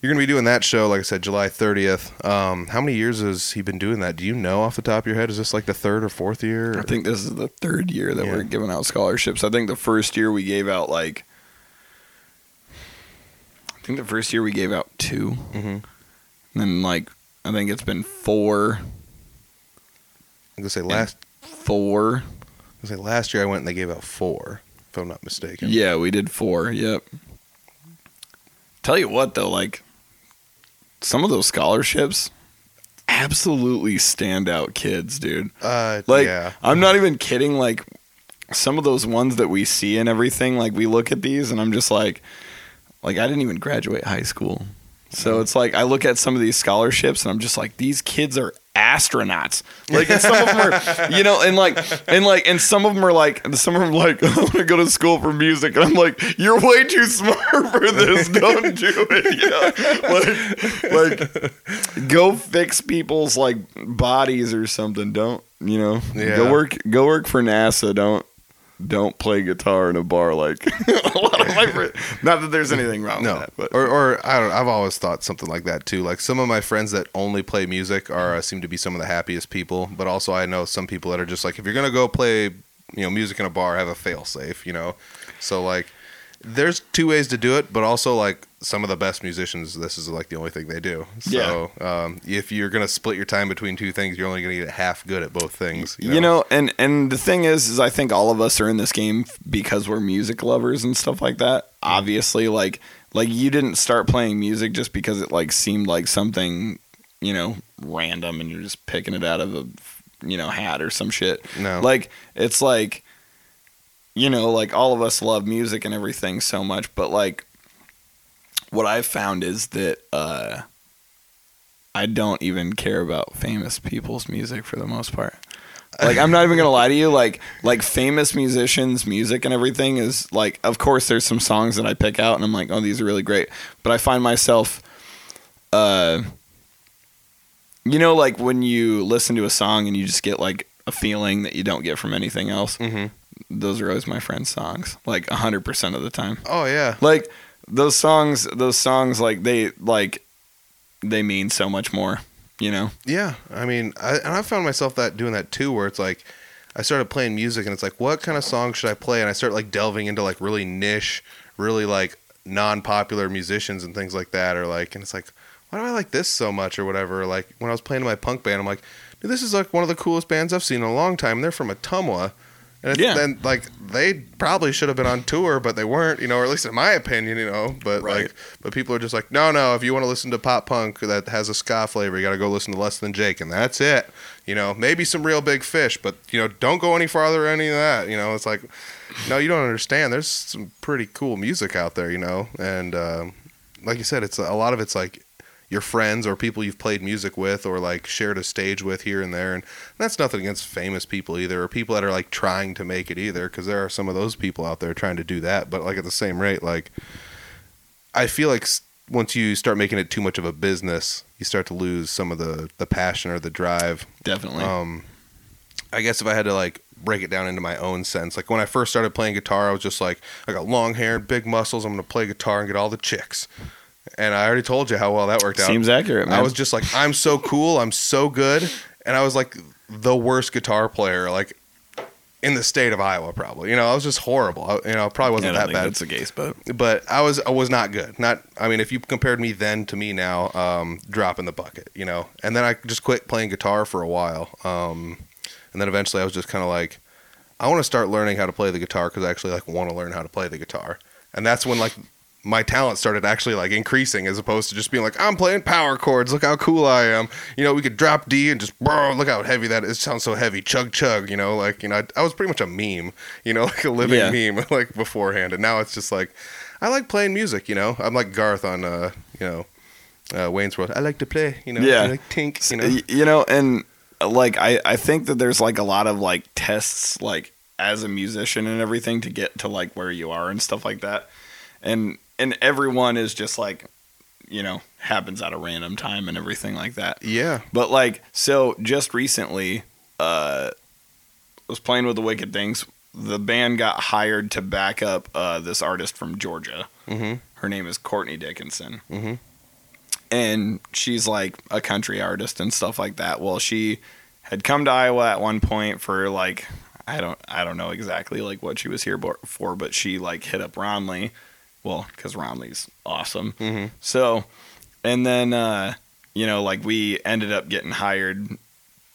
you're gonna be doing that show, like I said, July 30th. Um, how many years has he been doing that? Do you know off the top of your head? Is this like the third or fourth year? I think this is the third year that Yeah. we're giving out scholarships. I think the first year we gave out like, I think the first year we gave out two, Mhm. and then like I think it's been four, I'm gonna say last. four. I'm gonna say last year I went and they gave out four, if I'm not mistaken. Yeah, we did four. Yep. Tell you what though, like some of those scholarships, absolutely standout kids, dude. Uh, Like yeah. I'm not even kidding. Like some of those ones that we see and everything, like we look at these and I'm just like, like I didn't even graduate high school. So it's like I look at some of these scholarships and I'm just like, these kids are astronauts. Like and some of them are, you know, and like and like and some of them are like some of them are like I want to go to school for music, and I'm like, you're way too smart for this. Don't do it. You know, like like go fix people's like bodies or something. Don't you know? Yeah. Go work go work for NASA. Don't don't play guitar in a bar like a lot of my friends. Not that there's anything wrong No, with that, but or or I don't. I've always thought something like that too. Like some of my friends that only play music are uh, seem to be some of the happiest people. But also, I know some people that are just like, if you're gonna go play, you know, music in a bar, have a fail safe. You know, so like, there's two ways to do it. But also, like some of the best musicians, this is like the only thing they do. So um, if you're gonna split your time between two things, you're only gonna get half good at both things. you know, and and the thing is is I think all of us are in this game because we're music lovers and stuff like that. Obviously, like like you didn't start playing music just because it like seemed like something, you know, random and you're just picking it out of a you know, hat or some shit. No. Like it's like you know, like all of us love music and everything so much, but like what I've found is that uh I don't even care about famous people's music for the most part. Like I'm not even gonna lie to you. Like like famous musicians' music and everything is like. Of course, there's some songs that I pick out and I'm like, oh, these are really great. But I find myself, uh, you know, like when you listen to a song and you just get like a feeling that you don't get from anything else. hmm Those are always my friends' songs. Like hundred percent of the time Oh yeah. like those songs those songs like they like they mean so much more you know Yeah, I mean, I, and I found myself that doing that too, where it's like, I started playing music, and it's like, what kind of song should I play? And I start like delving into like really niche, really like non-popular musicians and things like that, or like, and it's like, why do I like this so much, or whatever? Like when I was playing in my punk band, I'm like, dude, this is like one of the coolest bands I've seen in a long time. They're from Ottumwa. And it's, Yeah. then like they probably should have been on tour, but they weren't, you know, or at least in my opinion, you know. But Right. like, but people are just like, no, no. If you want to listen to pop punk that has a ska flavor, you got to go listen to Less Than Jake, and that's it. You know, maybe some Reel Big Fish, but you know, don't go any farther or any of that. You know, it's like, no, you don't understand. There's some pretty cool music out there, you know, and um, like you said, it's a lot of it's like your friends or people you've played music with or like shared a stage with here and there and that's nothing against famous people either or people that are like trying to make it either because there are some of those people out there trying to do that but like at the same rate like i feel like once you start making it too much of a business you start to lose some of the the passion or the drive. Definitely. Um i guess if i had to like break it down into my own sense like when i first started playing guitar i was just like i got long hair and big muscles i'm gonna play guitar and get all the chicks and i already told you how well that worked out seems accurate man I was just like, I'm so cool, I'm so good, and I was like the worst guitar player, like in the state of Iowa, probably. You know, I was just horrible. I, you know, it probably wasn't that bad, that's the case but but I was I was not good. Not, I mean, if you compared me then to me now, um, drop in the bucket. You know, and then I just quit playing guitar for a while, um, and then eventually I was just kind of like, I want to start learning how to play the guitar because I actually like want to learn how to play the guitar, and that's when like my talent started actually like increasing as opposed to just being like I'm playing power chords. Look how cool I am. You know, we could drop D and just bro, look how heavy that is. It sounds so heavy. Chug chug. You know, like you know, I, I was pretty much a meme. You know, like a living Yeah. meme like beforehand, and now it's just like I like playing music. You know, I'm like Garth on uh you know uh, Wayne's World. I like to play. You know, Yeah. I like tink. You know, you know and uh, like I, I think that there's like a lot of like tests like as a musician and everything to get to like where you are and stuff like that and and everyone is just like you know happens at a random time and everything like that yeah. but like so just recently uh was playing with the wicked things the band got hired to back up uh this artist from georgia Mm-hmm. her name is courtney dickinson Mhm. and she's like a country artist and stuff like that well she had come to iowa at one point for like i don't i don't know exactly like what she was here for but she like hit up ronley well because ronley's awesome Mm-hmm. so, and then uh, you know, like we ended up getting hired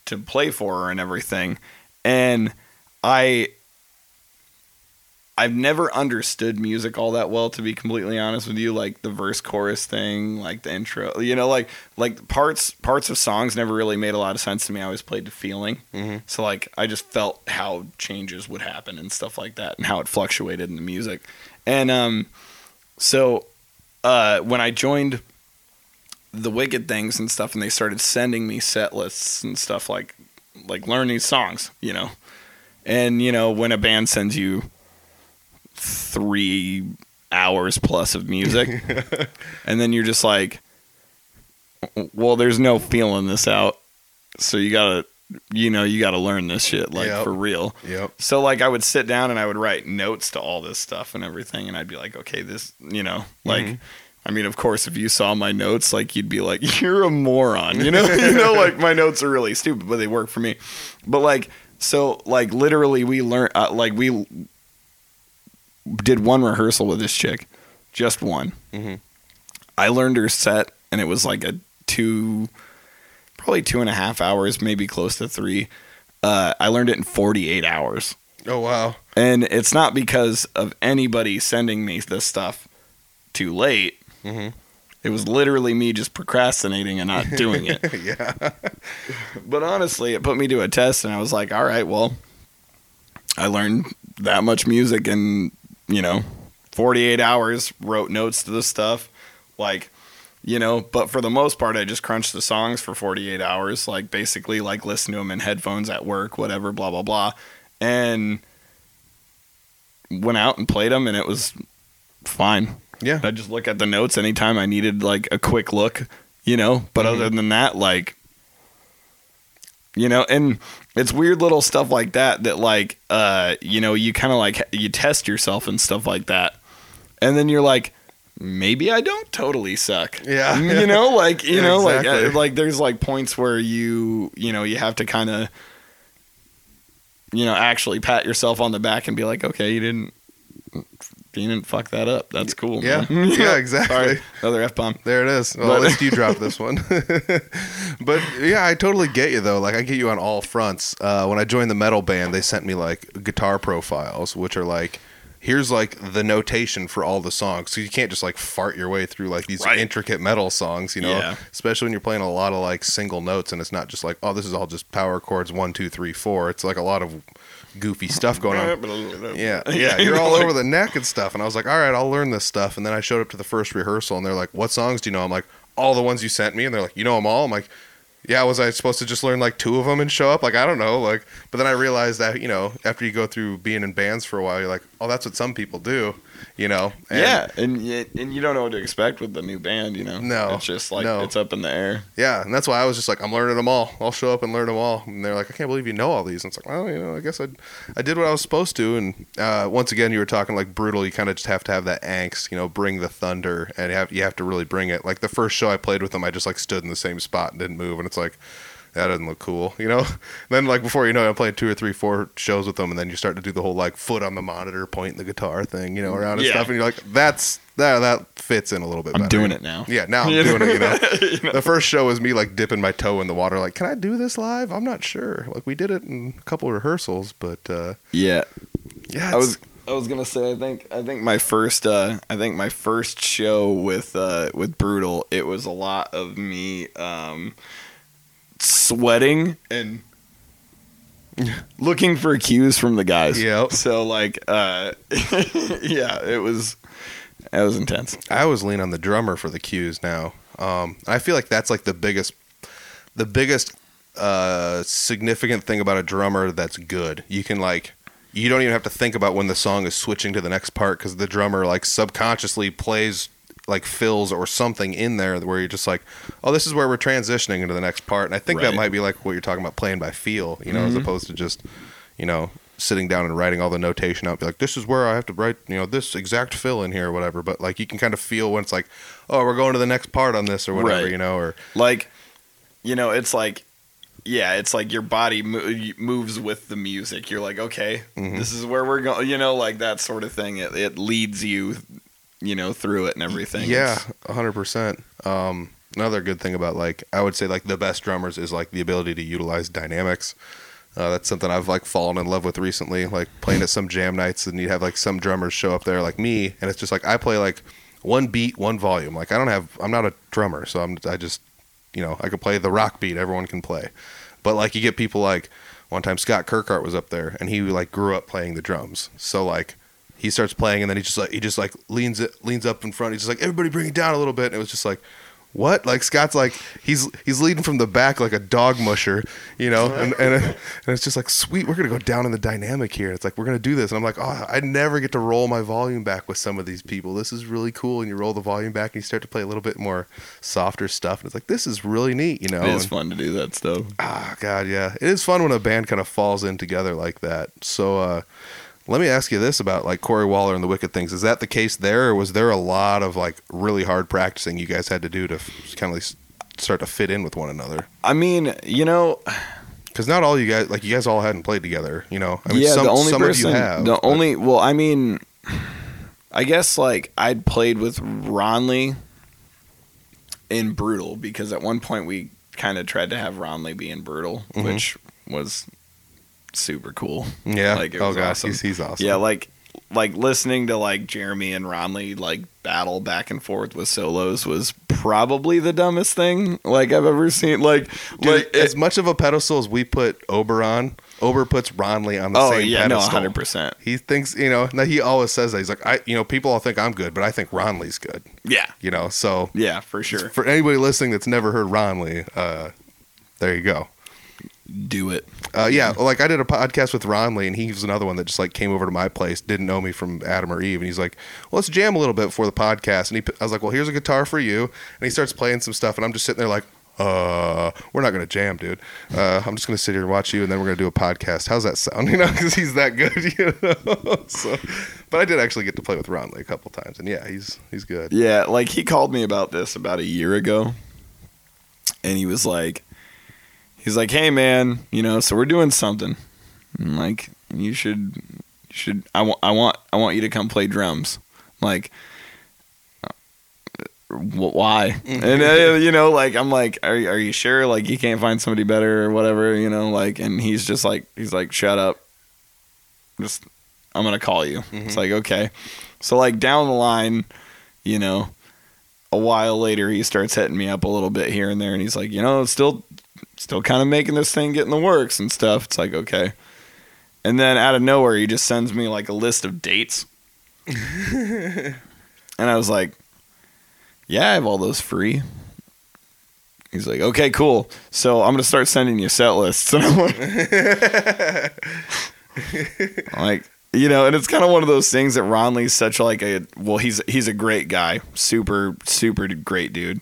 to play for her and everything, and I. I've never understood music all that well to be completely honest with you like the verse chorus thing like the intro you know like like parts parts of songs never really made a lot of sense to me I always played to feeling Mhm. so like I just felt how changes would happen and stuff like that and how it fluctuated in the music and um so uh, when I joined the wicked things and stuff and they started sending me set lists and stuff like like learn these songs you know? And you know when a band sends you three hours plus of music and then you're just like well there's no feeling this out so you gotta you know you gotta learn this shit like Yep. for real Yep. so like I would sit down and I would write notes to all this stuff and everything, and I'd be like, okay, this, you know, like, Mhm. I mean, of course, if you saw my notes, like you'd be like, you're a moron, you know, you know, like my notes are really stupid, but they work for me. But like, so like literally, we learned, uh, like we did one rehearsal with this chick, just one. Mhm. I learned her set, and it was like a two, probably two and a half hours, maybe close to three. Uh, I learned it in 48 hours. Oh wow. And it's not because of anybody sending me this stuff too late. Mhm. It was literally me just procrastinating and not doing it. yeah. but honestly, it put me to a test, and I was like, all right, well, I learned that much music in, you know, 48 hours, wrote notes to this stuff. Like, you know, but for the most part, I just crunched the songs for 48 hours, like basically like listen to them in headphones at work, whatever, blah, blah, blah. And went out and played them, and it was fine. Yeah. I just look at the notes anytime I needed like a quick look, you know. But other than that, like, you know, and it's weird little stuff like that that like, uh, you know, you kind of like you test yourself and stuff like that, and then you're like. Maybe I don't totally suck. Yeah. you know, like you Yeah, know, like exactly. uh, like there's like points where you you know you have to kind of you know actually pat yourself on the back and be like, okay, you didn't you didn't fuck that up. That's cool. Yeah. man." Yeah, exactly. Sorry, another f bomb. There it is. Well, But- at least you dropped this one. but yeah, I totally get you though. Like I get you on all fronts. Uh, when I joined the metal band, they sent me like guitar profiles, which are like, here's like the notation for all the songs. So you can't just like fart your way through like these Right. intricate metal songs, you know. Yeah. Especially when you're playing a lot of like single notes, and it's not just like, oh, this is all just power chords one, two, three, four. It's like a lot of goofy stuff going on. Yeah, yeah, you're all over the neck and stuff. And I was like, all right, I'll learn this stuff. And then I showed up to the first rehearsal, and they're like, what songs do you know? I'm like, all the ones you sent me. And they're like, you know them all? I'm like, yeah, was I supposed to just learn like two of them and show up? Like, I don't know. Like, but then I realized that, you know, after you go through being in bands for a while, you're like, oh, that's what some people do, you know? And yeah, and y- and you don't know what to expect with the new band. You know, No, it's just like no. it's up in the air. Yeah, and that's why I was just like, I'm learning them all. I'll show up and learn them all. And they're like, I can't believe you know all these. And it's like, well, you know, I guess I, I did what I was supposed to. And uh, once again, you were talking like brutal. You kind of just have to have that angst, you know, bring the thunder, and you have you have to really bring it. Like the first show I played with them, I just like stood in the same spot and didn't move, and it's like. That doesn't look cool, you know. then, like before you know, it, I'm playing two or three, four shows with them, and then you start to do the whole like foot on the monitor, pointing the guitar thing, you know, around and Yeah. stuff, and you're like, "That's that that fits in a little bit." I'm better. doing it now. Yeah, now I'm doing it. You know, You know? the first show was me like dipping my toe in the water, like, can I do this live? I'm not sure. Like we did it in a couple rehearsals, but uh, Yeah, yeah, I was I was gonna say I think I think my first uh I think my first show with uh with brutal it was a lot of me um sweating and looking for cues from the guys. Yep. So like uh yeah, it was it was intense. I always lean on the drummer for the cues now. Um, I feel like that's like the biggest, the biggest uh, significant thing about a drummer that's good. You can like, you don't even have to think about when the song is switching to the next part because the drummer like subconsciously plays like fills or something in there where you're just like, oh, this is where we're transitioning into the next part. And I think that might be like what you're talking about playing by feel, you know, as Mhm. opposed to just, you know, sitting down and writing all the notation out. Be like, this is where I have to write, you know, this exact fill in here or whatever. But like you can kind of feel when it's like, oh, we're going to the next part on this or whatever, Right. you know, or Like you know, it's like yeah, it's like your body mo- moves with the music. You're like, okay, Mhm. this is where we're going. You know, like that sort of thing. It, it leads you, you know, through it and everything. Yeah, hundred percent. Um, another good thing about like I would say like the best drummers is like the ability to utilize dynamics. Uh, that's something I've like fallen in love with recently. Like playing at some jam nights, and you have like some drummers show up there like me, and it's just like I play like one beat, one volume. Like I don't have, I'm not a drummer, so I'm I just, you know, I can play the rock beat everyone can play. But like you get people like one time Scott Kirkhart was up there, and he like grew up playing the drums. So like he starts playing, and then he just like he just like leans it leans up in front. He's just like everybody bring it down a little bit. And it was just like what? Like Scott's like he's he's leading from the back like a dog musher, you know, and and, and it's just like sweet. We're gonna go down in the dynamic here. It's like we're gonna do this, and I'm like, oh, I never get to roll my volume back with some of these people. This is really cool, and you roll the volume back and you start to play a little bit more softer stuff, and it's like this is really neat, you know. It is and- fun to do that stuff. Ah, God, yeah. It is fun when a band kind of falls in together like that. So, uh, let me ask you this about like Corey Waller and the Wicked Things. Is that the case there, or was there a lot of like really hard practicing you guys had to do to kind of like start to fit in with one another? I mean, you know, Because not all you guys, like you guys all hadn't played together, you know. I mean, yeah, some, the only some person, of you have. the but- only, well, I mean, I guess like I'd played with Ronley in Brutal because at one point we kind of tried to have Ronley be in Brutal, Mhm. which was super cool. yeah. like, it oh gosh, awesome. he's he's awesome. Yeah, like like listening to like Jeremy and Ronley like battle back and forth with solos was probably the dumbest thing like I've ever seen. Like Dude, like as much of a pedestal as we put Ober on, Ober puts Ronley on the oh same yeah, no, pedestal. hundred percent. He thinks, you know, now he always says that. He's like, I, you know, people all think I'm good, but I think Ronley's good, Yeah, you know. So yeah, for sure. for anybody listening that's never heard Ronley, uh, there you go. Do it. Uh, yeah, like I did a podcast with Ronley, and he was another one that just like came over to my place, didn't know me from Adam or Eve, and he's like, "Well, let's jam a little bit before the podcast." And he, I was like, "Well, here's a guitar for you," and he starts playing some stuff, and I'm just sitting there like, "Uh, we're not gonna jam, dude. Uh, I'm just gonna sit here and watch you, and then we're gonna do a podcast. How's that sound? You know, because he's that good, you know." so, but I did actually get to play with Ronley a couple times, and yeah, he's he's good. Yeah, like he called me about this about a year ago, and he was like, he's like, "Hey man, you know, so we're doing something. I'm like, you should, you should. I want, I want, I want you to come play drums. Like, uh, wh- why? and uh, you know, like I'm like, are are you sure? Like you can't find somebody better or whatever? You know, like, and he's just like, he's like, shut up. Just, I'm gonna call you. It's like okay. So like down the line, you know, a while later he starts hitting me up a little bit here and there and he's like, you know, still still kind of making this thing get in the works and stuff. It's like, okay. And then out of nowhere he just sends me like a list of dates. and I was like, yeah, I have all those free. He's like, okay, cool. So I'm gonna start sending you set lists. And I'm like, like you know, and it's kind of one of those things that Ronley's such like a well, he's he's a great guy, super super great dude,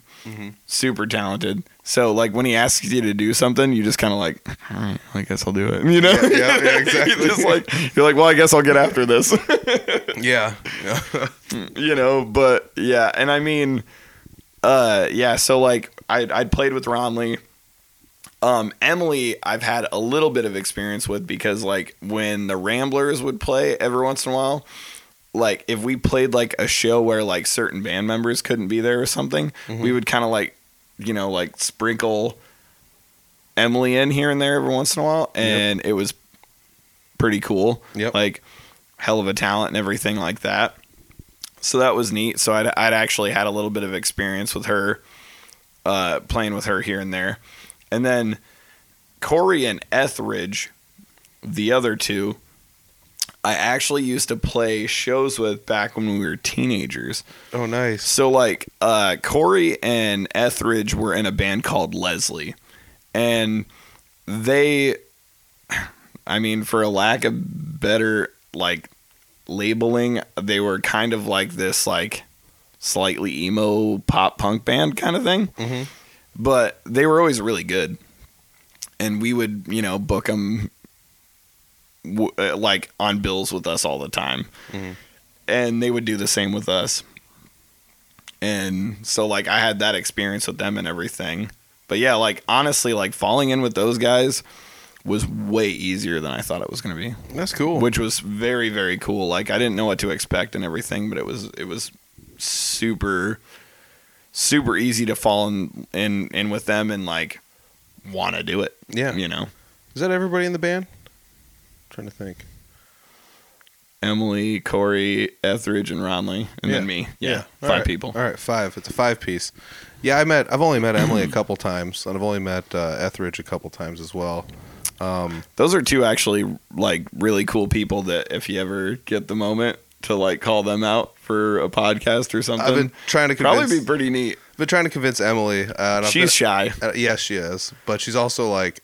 super talented. So like when he asks you to do something, you just kind of like, all right, I guess I'll do it. You know, Yeah, yeah, yeah, exactly. you're just like you're like, well, I guess I'll get after this. yeah. you know, but yeah, and I mean, uh, yeah. So like, I I'd played with Ronley. Um, Emily, I've had a little bit of experience with because like when the Ramblers would play every once in a while, like if we played like a show where like certain band members couldn't be there or something, we would kind of like, you know, like sprinkle Emily in here and there every once in a while, and it was pretty cool. Yep. Like hell of a talent and everything like that. So that was neat. So I'd, I'd actually had a little bit of experience with her, uh, playing with her here and there. And then Corey and Etheridge, the other two, I actually used to play shows with back when we were teenagers. oh, nice. So like uh Corey and Etheridge were in a band called Leslie. And they I mean for a lack of better like labeling, they were kind of like this like slightly emo pop punk band kind of thing. Mhm. But they were always really good. And we would, you know, book them w- uh, like on bills with us all the time. Mhm. And they would do the same with us and so like I had that experience with them and everything. But yeah, like honestly, like falling in with those guys was way easier than I thought it was going to be, That's cool. which was very very cool. Like I didn't know what to expect and everything, but it was it was super super easy to fall in in, in with them and like want to do it. yeah. You know, Is that everybody in the band? Trying to think. Emily, Corey, Etheridge, and Ronley, and Yeah. then me. Yeah, All five right. people. All right, five. It's a five piece. Yeah, I met. I've only met Emily a couple times, and I've only met uh, Etheridge a couple times as well. Um, Those are two actually like really cool people that if you ever get the moment, to like call them out for a podcast or something? I've been trying to convince, Probably be pretty neat. I've been trying to convince Emily. Uh, She's been- shy. Uh, yes, she is, but she's also like,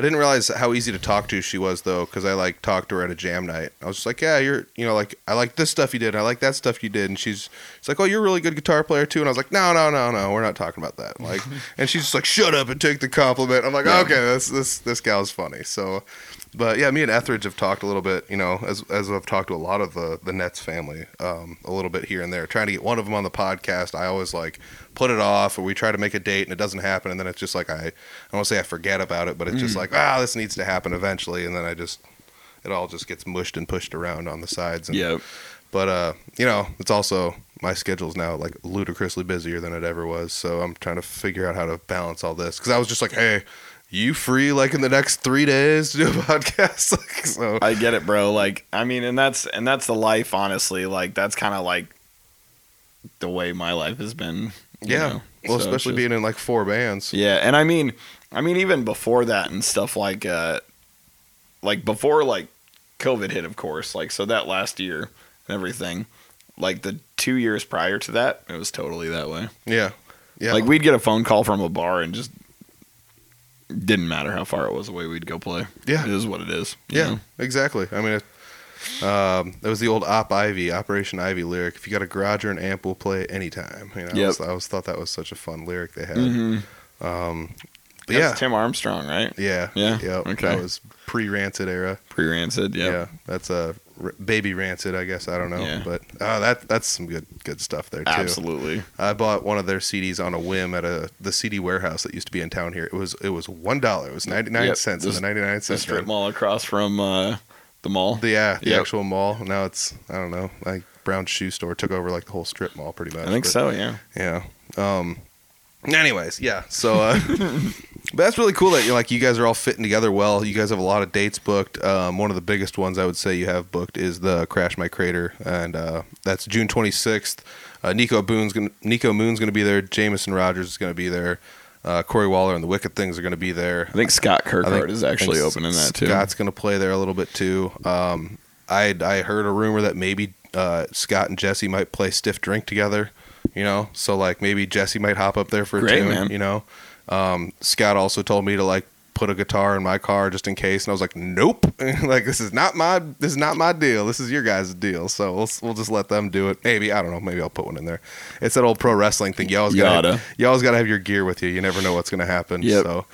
I didn't realize how easy to talk to she was though, because I like talked to her at a jam night. I was just like, yeah, you're, you know, like I like this stuff you did, I like that stuff you did, and she's, she's like, oh, you're a really good guitar player too, and I was like, no, no, no, no, we're not talking about that. Like, and she's just like, shut up and take the compliment. I'm like, Yeah. okay, this this this gal's funny. So, but yeah, me and Etheridge have talked a little bit, you know, as as I've talked to a lot of the the Nets family, um, a little bit here and there, trying to get one of them on the podcast. I always like put it off, or we try to make a date and it doesn't happen, and then it's just like I, I don't want to say I forget about it, but it's just like ah, this needs to happen eventually, and then I just it all just gets mushed and pushed around on the sides. And, Yeah. But uh, you know, it's also my schedule's now like ludicrously busier than it ever was, so I'm trying to figure out how to balance all this because I was just like, hey. You free like in the next three days to do a podcast? Like, so I get it, bro. Like, I mean, and that's and that's the life, honestly. Like, that's kind of like the way my life has been. yeah, know? well, So especially just- being in like four bands. Yeah, and I mean, I mean, even before that and stuff like, uh, like before like COVID hit, of course. Like, so that last year and everything, like the two years prior to that, it was totally that way. Yeah, yeah. Like, we'd get a phone call from a bar and just didn't matter how far it was away, we'd go play. Yeah. it is what it is. Yeah, know? exactly. I mean, it, um, that was the old Op Ivy, Operation Ivy lyric. If you got a garage or an amp, we'll play it anytime. You know, I, Yep. always, I always thought that was such a fun lyric they had. Mhm. Um, but That's yeah, Tim Armstrong, right? yeah, Yeah, yeah. okay. That was pre Rancid era. Pre Rancid. Yep. Yeah, that's a r- baby Rancid, I guess. I don't know, Yeah. but uh, that that's some good good stuff there too. Absolutely. I bought one of their CDs on a whim at a the CD warehouse that used to be in town here. It was it was one dollar. It was ninety nine Yep, cents in this- the ninety nine The cent strip mall across from uh, the mall. The, yeah, the Yep. actual mall. Now it's I don't know, like Brown Shoe Store took over like the whole strip mall pretty much. I think but, so. Yeah. Yeah. Um. Anyways, yeah. So, uh, but that's really cool that you like you guys are all fitting together well. You guys have a lot of dates booked. Um, one of the biggest ones I would say you have booked is the Crash My Crater, and uh, that's June twenty sixth. Uh, Nico Boone's gonna Niko Moon's gonna be there. Jameson Rogers is gonna be there. Uh, Corey Waller and the Wicked Things are gonna be there. I think Scott I think- Kirkhart is actually opening that too. Scott's gonna play there a little bit too. Um, I I heard a rumor that maybe uh, Scott and Jesse might play Stiff Drink together. You know, so like maybe Jesse might hop up there for a Great, tune. man. You know, um, Scott also told me to like put a guitar in my car just in case, and I was like, nope, like this is not my this is not my deal. This is your guys' deal. So we'll we'll just let them do it. Maybe I don't know. Maybe I'll put one in there. It's that old pro wrestling thing. You always gotta, you always gotta have your gear with you. You never know what's gonna happen. Yep. So.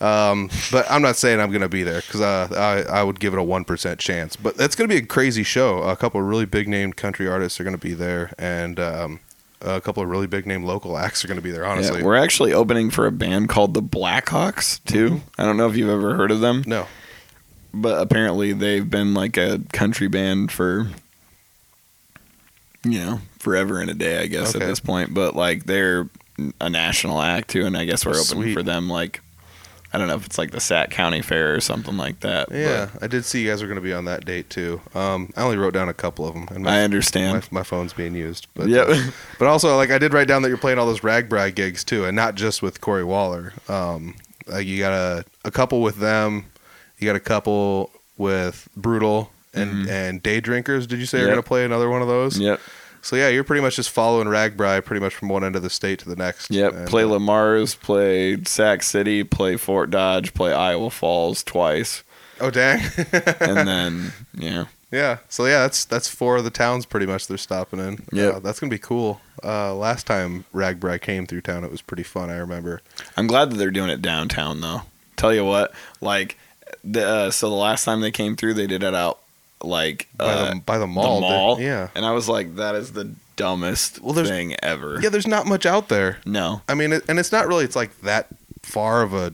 Um, but I'm not saying I'm gonna be there because uh, I I would give it a one percent chance. But it's gonna be a crazy show. A couple of really big named country artists are gonna be there, and um, a couple of really big name local acts are gonna be there. Honestly, Yeah, we're actually opening for a band called the Blackhawks too. Mm-hmm. I don't know if you've ever heard of them, no, but apparently they've been like a country band for you know forever and a day, I guess Okay. at this point. But like they're a national act too, and I guess we're opening sweet. for them like. I don't know if it's like the Sac County Fair or something like that. yeah, I did see you guys are gonna be on that date too. Um, I only wrote down a couple of them, and I understand. my, my phone's being used. But yeah, uh, but also like I did write down that you're playing all those RAGBRAI gigs too, and not just with Corey Waller. Um, like you got a a couple with them, you got a couple with Brutal and Mhm. and Day Drinkers. Did you say you're gonna play another one of those? yep, So yeah, you're pretty much just following RAGBRAI pretty much from one end of the state to the next. yep. And, play uh, Le Mars, play Sac City, play Fort Dodge, play Iowa Falls twice, Oh dang. and then yeah, yeah. So yeah, that's that's four of the towns pretty much they're stopping in. Yeah. Uh, that's gonna be cool. Uh, last time RAGBRAI came through town, it was pretty fun. I remember. I'm glad that they're doing it downtown though. Tell you what, like, the uh, so the last time they came through, they did it out like By uh, the by the mall. the mall. Yeah. and I was like, that is the dumbest Well, there's- thing ever. Yeah. There's not much out there. No, I mean, it, and it's not really. It's like that far of a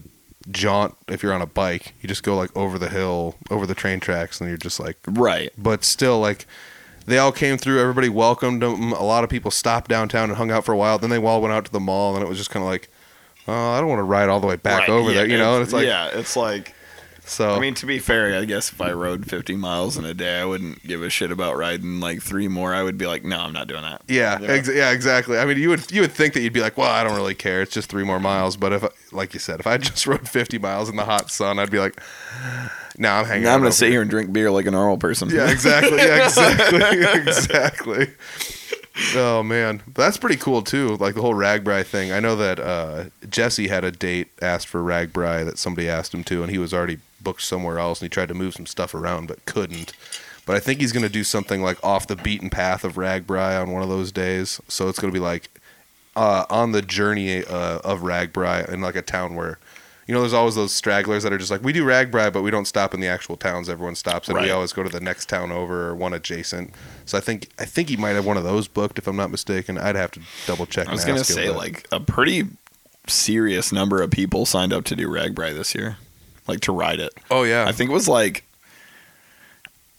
jaunt if you're on a bike. You just go like over the hill, over the train tracks, and you're just like. right. But still, like, they all came through. Everybody welcomed them. A lot of people stopped downtown and hung out for a while. Then they all went out to the mall, and it was just kind of like, oh, I don't want to ride all the way back Right, over yeah, there, you know. And it's like, yeah, it's like So I mean, to be fair, I guess if I rode 50 miles in a day, I wouldn't give a shit about riding like three more. I would be like, no, I'm not doing that. Yeah, Yeah. ex- yeah, exactly. I mean, you would you would think that you'd be like, well, I don't really care. It's just three more miles. But if, I- like you said, if I just rode 50 miles in the hot sun, I'd be like, no, I'm hanging. Now out I'm gonna sit here and drink beer like a normal person. Yeah, exactly. Yeah, exactly. exactly. Oh man, that's pretty cool too. Like the whole RAGBRAI thing. I know that uh, Jesse had a date asked for RAGBRAI that somebody asked him to, and he was already booked somewhere else, and he tried to move some stuff around but couldn't. But I think he's gonna do something like off the beaten path of RAGBRAI on one of those days. So it's gonna be like uh, on the journey uh, of RAGBRAI in like a town where. You know, there's always those stragglers that are just like, we do RAGBRAI, but we don't stop in the actual towns. Everyone stops, and we always go to the next town over or one adjacent. So I think I think he might have one of those booked, if I'm not mistaken. I'd have to double check. I was gonna say like a pretty serious number of people signed up to do RAGBRAI this year, like to ride it. oh yeah, I think it was like,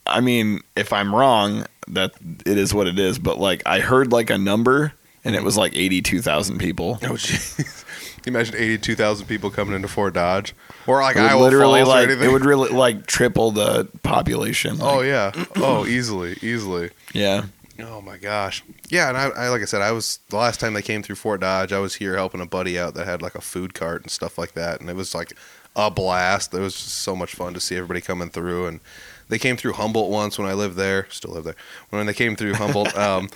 I mean, if I'm wrong, that it is what it is. But like, I heard like a number, and it mm-hmm. was like eighty-two thousand people. oh jeez. You imagine 82,000 people coming into Fort Dodge, or like I would literally Falls like anything? it would really like triple the population. oh yeah, oh easily, easily. yeah. Oh my gosh. Yeah, and I, I like I said, I was the last time they came through Fort Dodge, I was here helping a buddy out that had like a food cart and stuff like that, and it was like a blast. It was just so much fun to see everybody coming through, and they came through Humboldt once when I lived there, still live there. When they came through Humboldt, um,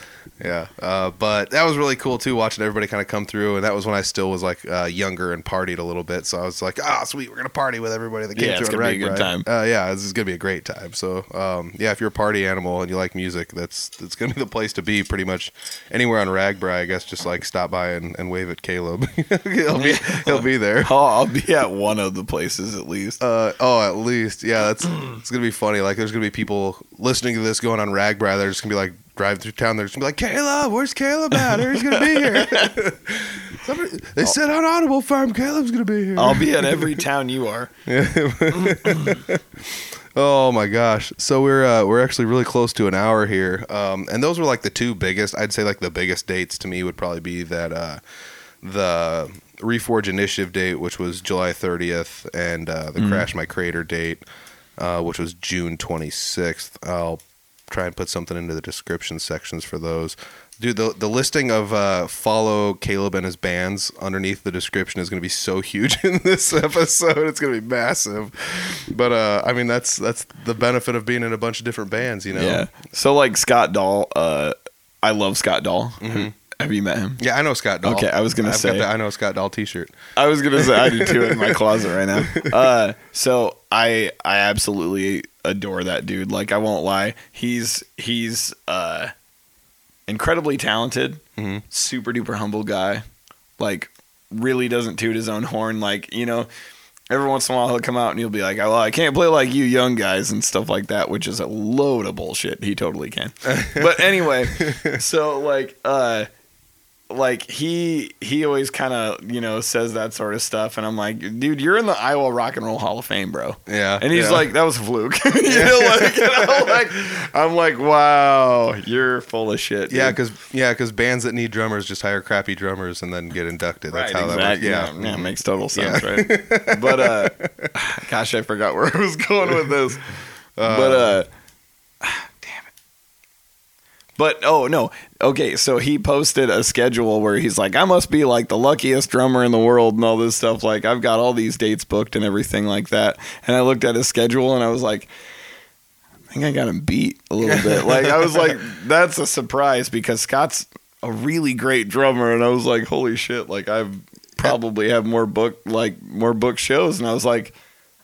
yeah, uh, but that was really cool too, watching everybody kind of come through, and that was when I still was like uh, younger and partied a little bit, so I was like, ah, sweet, we're gonna party with everybody that came Yeah, through. it's on gonna be a good RAGBRAI." time. Uh, yeah, this is gonna be a great time. So, um, yeah, if you're a party animal and you like music, that's that's gonna be the place to be. Pretty much anywhere on RAGBRAI, I guess. Just like stop by and, and wave at Caleb. he'll be he'll be there. Oh, I'll be at one of the places at least. Uh, oh, at least, yeah. That's it's gonna be funny. Like, there's gonna be people listening to this going on RAGBRAI. They're just gonna be like driving through town. They're just gonna be like, Caleb, where's Caleb at? He's gonna be here. Somebody, they said on Audible Farm, Caleb's gonna be here. I'll be at every town you are. Oh my gosh! So we're uh, we're actually really close to an hour here, um, and those were like the two biggest. I'd say like the biggest dates to me would probably be that uh, the Reforge Initiative date, which was July 30th, and uh, the Crash My Crater date, uh, which was June 26th. I'll try and put something into the description sections for those. Dude, the, the listing of uh, follow Caleb and his bands underneath the description is going to be so huge in this episode. It's going to be massive. But uh, I mean, that's that's the benefit of being in a bunch of different bands, you know. Yeah. So like Scott Dahl, uh, I love Scott Dahl. Have you met him? Yeah, I know Scott Dahl. Okay, I was gonna I've say- got the I know Scott Dahl T-shirt. I was gonna say I do too in my closet right now. Uh, so I I absolutely adore that dude. Like I won't lie, he's he's uh, incredibly talented, Mhm. super duper humble guy. Like really doesn't toot his own horn. Like you know, every once in a while he'll come out and he'll be like, "Oh, I can't play like you young guys" and stuff like that, which is a load of bullshit. He totally can. but anyway, so like uh like he he always kind of you know says that sort of stuff and i'm like dude you're in the iowa rock and roll hall of fame bro Yeah, and he's yeah. like that was a fluke you know like, and I'm like i'm like wow you're full of shit Yeah, because yeah, because bands that need drummers just hire crappy drummers and then get inducted. That's Right, how exactly. that works. yeah, yeah, it makes total Yeah. sense, right? But uh, gosh, I forgot where I was going with this. but uh, damn it. But oh no, okay. So he posted a schedule where he's like, "I must be like the luckiest drummer in the world and all this stuff. Like I've got all these dates booked and everything like that." And I looked at his schedule and I was like. I think I got him beat a little bit. Like I was like, that's a surprise because Scott's a really great drummer, and I was like, holy shit! Like I've probably have more book like more book shows, and I was like,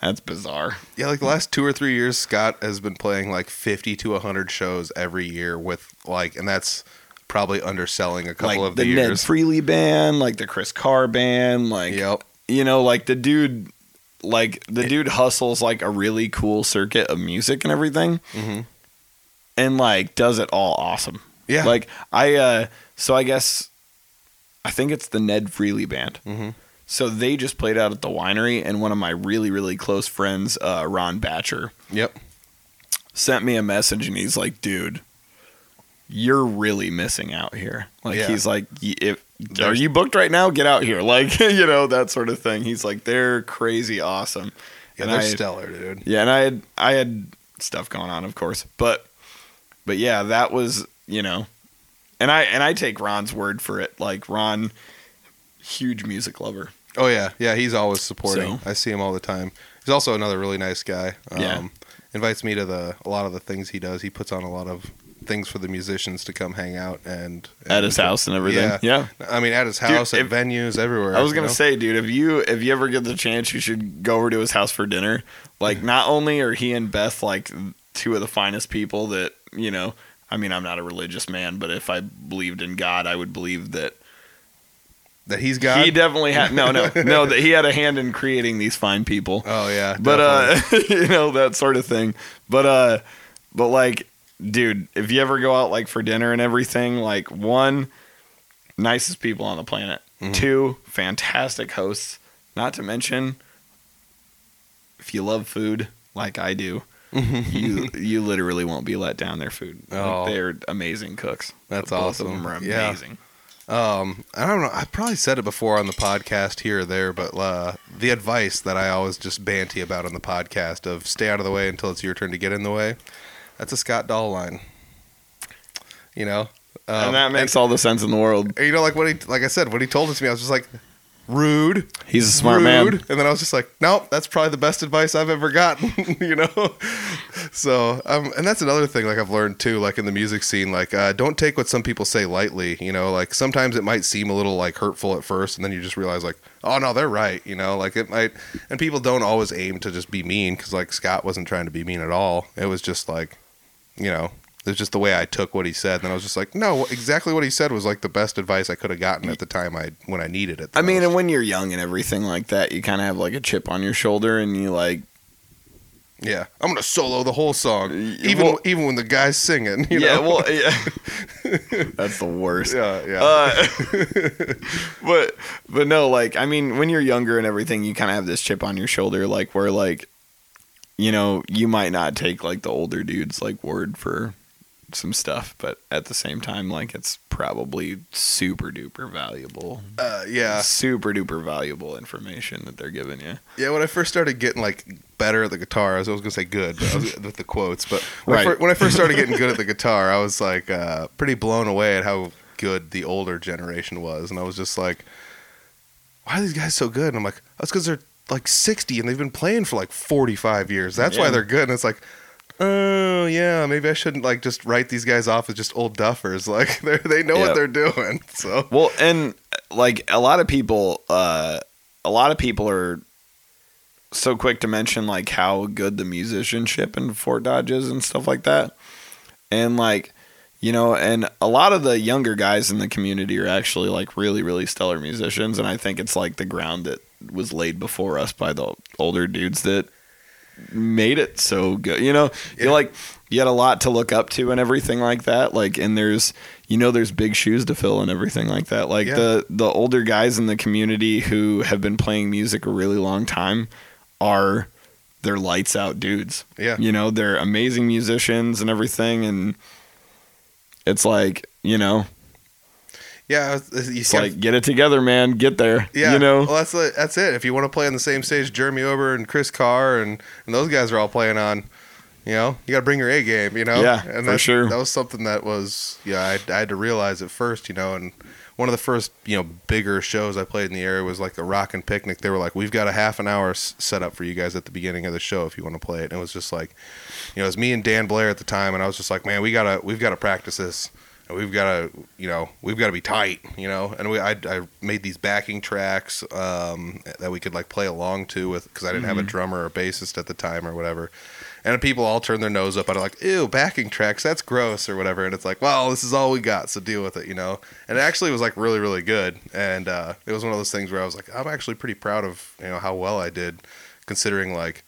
that's bizarre. Yeah, like the last two or three years, Scott has been playing like fifty to hundred shows every year with like, and that's probably underselling a couple like of the, the, Ned. Freely band, like the Chris Carr band, like Yep. you know, like the dude, like the dude hustles like a really cool circuit of music and everything, hmm and like does it all awesome. Yeah. Like I, uh so I guess, I think it's the Ned Freely band. hmm So they just played out at the winery, and one of my really, really close friends, uh, Ron Batcher, Yep. sent me a message, and he's like, "Dude, you're really missing out here." Like Yeah. he's like, "Y- "If are you booked right now? Get out here!" Like you know that sort of thing. He's like, "They're crazy awesome," Yeah, And they're I- stellar, dude. Yeah, and I had I had stuff going on, of course, but but yeah, that was you know, and I and I take Ron's word for it. Like Ron, huge music lover. Oh yeah, yeah. He's always supporting. So- I see him all the time. He's also another really nice guy. Um, Yeah. Invites me to the a lot of the things he does. He puts on a lot of things for the musicians to come hang out and, At his house and everything. Yeah. Yeah. I mean, at his Dude, house, at if- venues, everywhere. I was gonna know? say, dude, if you if you ever get the chance, you should go over to his house for dinner. Like, not only are he and Beth like two of the finest people that you know. I mean, I'm not a religious man, but if I believed in God, I would believe that that he's got. he definitely had no, no, no, that he had a hand in creating these fine people. oh yeah, but definitely. uh you know that sort of thing but uh but like dude if you ever go out like for dinner and everything like one nicest people on the planet Mhm. two fantastic hosts not to mention if you love food like i do you you literally won't be let down their food Like, Oh. they're amazing cooks That's Both awesome. of them are Yeah. Um, I don't know. I probably said it before on the podcast here or there, but uh, the advice that I always just banty about on the podcast of stay out of the way until it's your turn to get in the way. That's a Scott Dahl line. You know, um, and that makes all the sense in the world you know, like what he, like I said, when he told it to me, I was just like, rude. he's a smart rude. man And then I was just like, nope, that's probably the best advice I've ever gotten, you know? So, um, and that's another thing, like I've learned too, like in the music scene, like, uh, don't take what some people say lightly, you know? Like sometimes it might seem a little like hurtful at first, and then you just realize, like, oh no, they're right, you know? Like it might, and people don't always aim to just be mean, because like Scott wasn't trying to be mean at all. It was just like, you know, it's just the way I took what he said. And I was just like, no, exactly what he said was like the best advice I could have gotten at the time I when I needed it. the I mean, and when you're young and everything like that, you kind of have like a chip on your shoulder, and you like, Yeah, I'm gonna solo the whole song, even well- even when the guy's singing. You yeah, know? well, yeah, that's the worst. yeah, yeah, Uh, but but no, like I mean, when you're younger and everything, you kind of have this chip on your shoulder, like where like, you know, you might not take like the older dudes like word for some stuff, but at the same time, like it's probably super duper valuable. uh, yeah, Super duper valuable information that they're giving you. yeah. When I first started getting like better at the guitar, I was, I was gonna say good, but I was with the quotes. But when, I Right. fir- when I first started getting good at the guitar, I was like uh, pretty blown away at how good the older generation was, and I was just like, why are these guys so good? And I'm like, that's because they're like 60 and they've been playing for like 45 years. That's why they're good. And it's like. Oh yeah, maybe I shouldn't like just write these guys off as just old duffers. Like they they know what they're doing. So Well, and like a lot of people, uh, a lot of people are so quick to mention like how good the musicianship in Fort Dodge is and stuff like that, and like you know, and a lot of the younger guys in the community are actually like really, really stellar musicians, and I think it's like the ground that was laid before us by the older dudes that made it so good. You know, you Yeah. like you had a lot to look up to and everything like that. Like, and there's you know there's big shoes to fill and everything like that. Like Yeah. the the older guys in the community who have been playing music a really long time are they're lights out dudes. yeah, You know, they're amazing musicians and everything and it's like, you know, yeah. You it's gotta- like get it together, man. Get there. Yeah, You know? Well, that's that's it. If you want to play on the same stage, Jeremy Ober and Chris Carr and, and those guys are all playing on. You know, you got to bring your A game. You know, Yeah, and for sure. That was something that was yeah. I, I had to realize at first. You know, and one of the first you know bigger shows I played in the area was like the Rock and Picnic. They were like, we've got a half an hour s- set up for you guys at the beginning of the show if you want to play it. And it was just like, you know, it was me and Dan Blair at the time, and I was just like, man, we gotta we've got to practice this and we've got to you know we've got to be tight you know? And we I, I made these backing tracks um, that we could like play along to with because I didn't have a drummer or bassist at the time or whatever. And people all turn their nose up and are like ew backing tracks that's gross or whatever. And it's like well this is all we got so deal with it you know? And it actually was like really really good. And uh, it was one of those things where I was like I'm actually pretty proud of you know how well I did considering like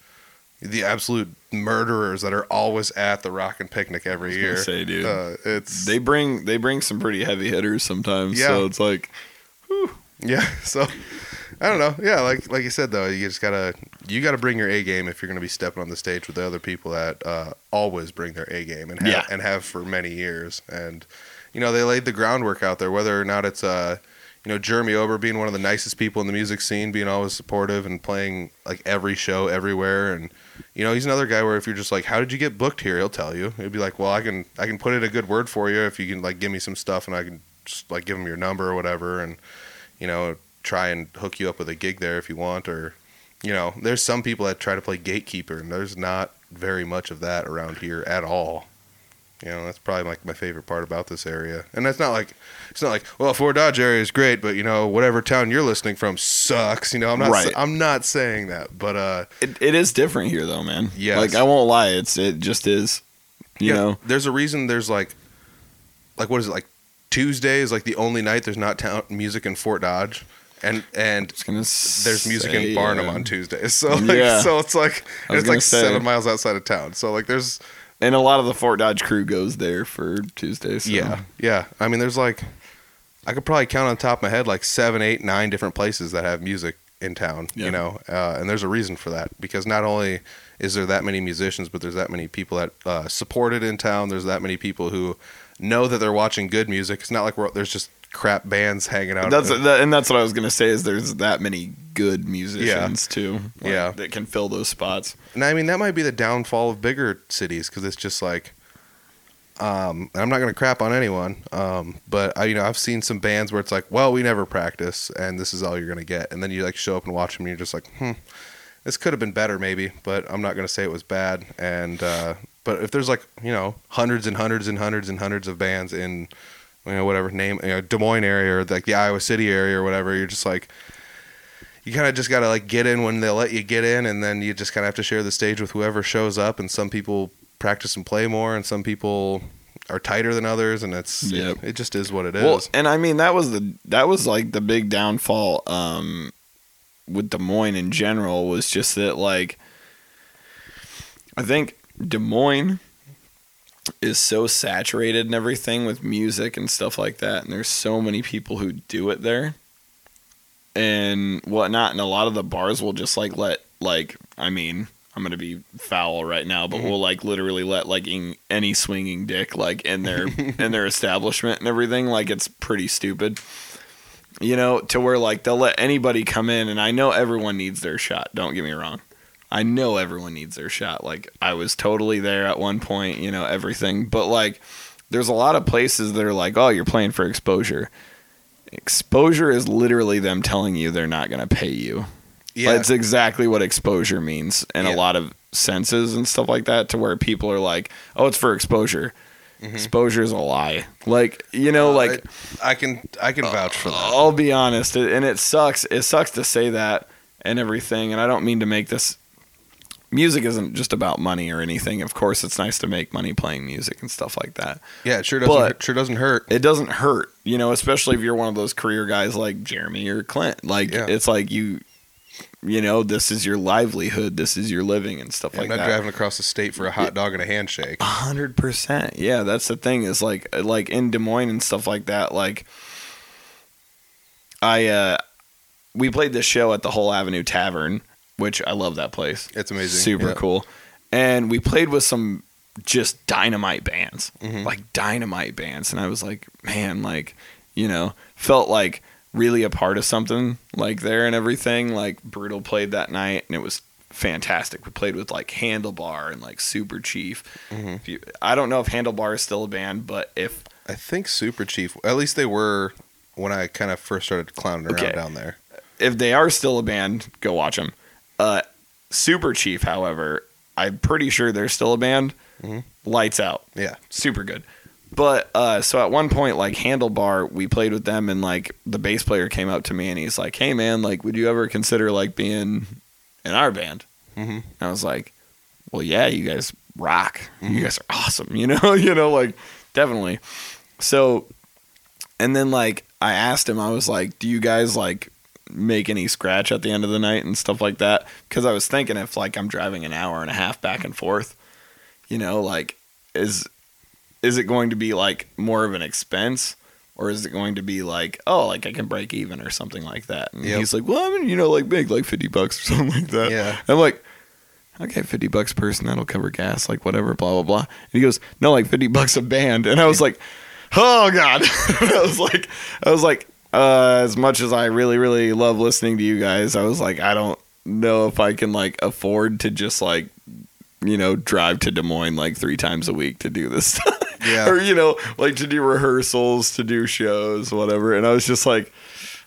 the absolute murderers that are always at the Rock and Picnic every year. say, dude. Uh, it's They bring they bring some pretty heavy hitters sometimes. Yeah. So it's like Yeah, so I don't know. Yeah, like like you said though, you just gotta you gotta bring your A game if you're gonna be stepping on the stage with the other people that uh, always bring their A game and have, Yeah. and have for many years. And you know they laid the groundwork out there, whether or not it's uh you know Jeremy Ober being one of the nicest people in the music scene, being always supportive and playing like every show everywhere, and you know he's another guy where if you're just like, how did you get booked here? He'll tell you. He'll be like, well, I can I can put in a good word for you if you can like give me some stuff and I can just like give him your number or whatever, and you know try and hook you up with a gig there if you want, or you know there's some people that try to play gatekeeper, and there's not very much of that around here at all. You know, that's probably like my favorite part about this area. And that's not like it's not like, well, Fort Dodge area is great, but you know, whatever town you're listening from sucks. You know, I'm not Right. I'm not saying that, but uh It, it is different here though, man. Yeah, Like I won't lie, it's it just is. You yeah, know. there's a reason there's like like what is it like Tuesday is like the only night there's not town music in Fort Dodge. And and there's music in Barnum uh, on Tuesdays. So like Yeah. so it's like it's like say. seven miles outside of town. So like there's And a lot of the Fort Dodge crew goes there for Tuesdays. So. Yeah, yeah. I mean, there's like, I could probably count on the top of my head like seven, eight, nine different places that have music in town. Yeah. You know, uh, and there's a reason for that because not only is there that many musicians, but there's that many people that uh, support it in town. There's that many people who know that they're watching good music. It's not like we're, there's just crap bands hanging out. That's Uh, that, and that's what I was gonna say is there's that many good musicians too. like, Yeah. That can fill those spots. And I mean, that might be the downfall of bigger cities because it's just like, um, and I'm not gonna crap on anyone, um, but I, you know, I've seen some bands where it's like, well, we never practice, and this is all you're gonna get, and then you like show up and watch them, and you're just like, hmm, this could have been better maybe, but I'm not gonna say it was bad. And uh, but if there's like, you know, hundreds and hundreds and hundreds and hundreds of bands in, you know, whatever name, you know, Des Moines area or like the Iowa City area or whatever, you're just like you kind of just got to like get in when they let you get in and then you just kind of have to share the stage with whoever shows up and some people practice and play more and some people are tighter than others and it's Yep. it, it just is what it is Well, and I mean that was the that was like the big downfall um with Des Moines in general was just that like I think Des Moines is so saturated and everything with music and stuff like that and there's so many people who do it there and whatnot and a lot of the bars will just like let like I mean I'm gonna be foul right now, but mm-hmm. we'll like literally let like in, any swinging dick like in their in their establishment and everything. Like it's pretty stupid, you know, to where like they'll let anybody come in, and I know everyone needs their shot. Don't get me wrong, I know everyone needs their shot. Like I was totally there at one point, you know, everything. But like, there's a lot of places that are like, oh, you're playing for exposure. Exposure is literally them telling you they're not gonna pay you. yeah That's exactly what exposure means in Yeah. a lot of senses and stuff like that, to where people are like, "Oh, it's for exposure." Exposure is a lie. Like you know, like Mm-hmm. I, I can i can vouch for that I'll be honest, it- and it sucks. It sucks to say that and everything, and I don't mean to make this. Music isn't just about money or anything. Of course, it's nice to make money playing music and stuff like that. yeah it sure doesn't But- sure doesn't hurt It doesn't hurt, you know, especially if you're one of those career guys like Jeremy or Clint. Like Yeah. it's like you, you know, this is your livelihood, this is your living and stuff i'm like not that. driving across the state for a hot dog and a handshake A hundred percent. Yeah, that's the thing. Is like like in Des Moines and stuff like that. Like, I uh, we played this show at the Hull Avenue Tavern, which I love that place. it's amazing Super Yeah. cool. And we played with some just dynamite bands, Mhm. like dynamite bands, and I was like, man, like you know, felt like really a part of something like there and everything. Like Brutal played that night, and it was fantastic. We played with like Handlebar and like Super Chief. Mhm. If you, I don't know if Handlebar is still a band, but if i think super chief at least they were when i kind of first started clowning around Okay. down there if they are still a band, go watch them. Uh, Super Chief, however, I'm pretty sure they're still a band. Mhm. Lights out, yeah super good. But uh, so at one point, like Handlebar, we played with them, and like the bass player came up to me and he's like, "Hey man, like, would you ever consider like being in our band?" Mhm. I was like, "Well, yeah, you guys rock. You guys are awesome. You know, you know, like definitely." So, and then like I asked him, I was like, "Do you guys like make any scratch at the end of the night and stuff like that?" Because I was thinking if like I'm driving an hour and a half back and forth, you know, like is is it going to be like more of an expense? Or is it going to be like, oh, like I can break even or something like that? And Yep. he's like, well, I mean, you know, like make like fifty bucks or something like that. yeah I'm like, okay, 50 bucks a person, that'll cover gas, like whatever, blah, blah, blah. And he goes, no, like 50 bucks a band. And I was like, oh God. I was like, I was like, uh, as much as I really, really love listening to you guys, I was like, I don't know if I can like afford to just like, you know, drive to Des Moines like three times a week to do this stuff. Yeah. or, you know, like to do rehearsals, to do shows, whatever. And I was just like,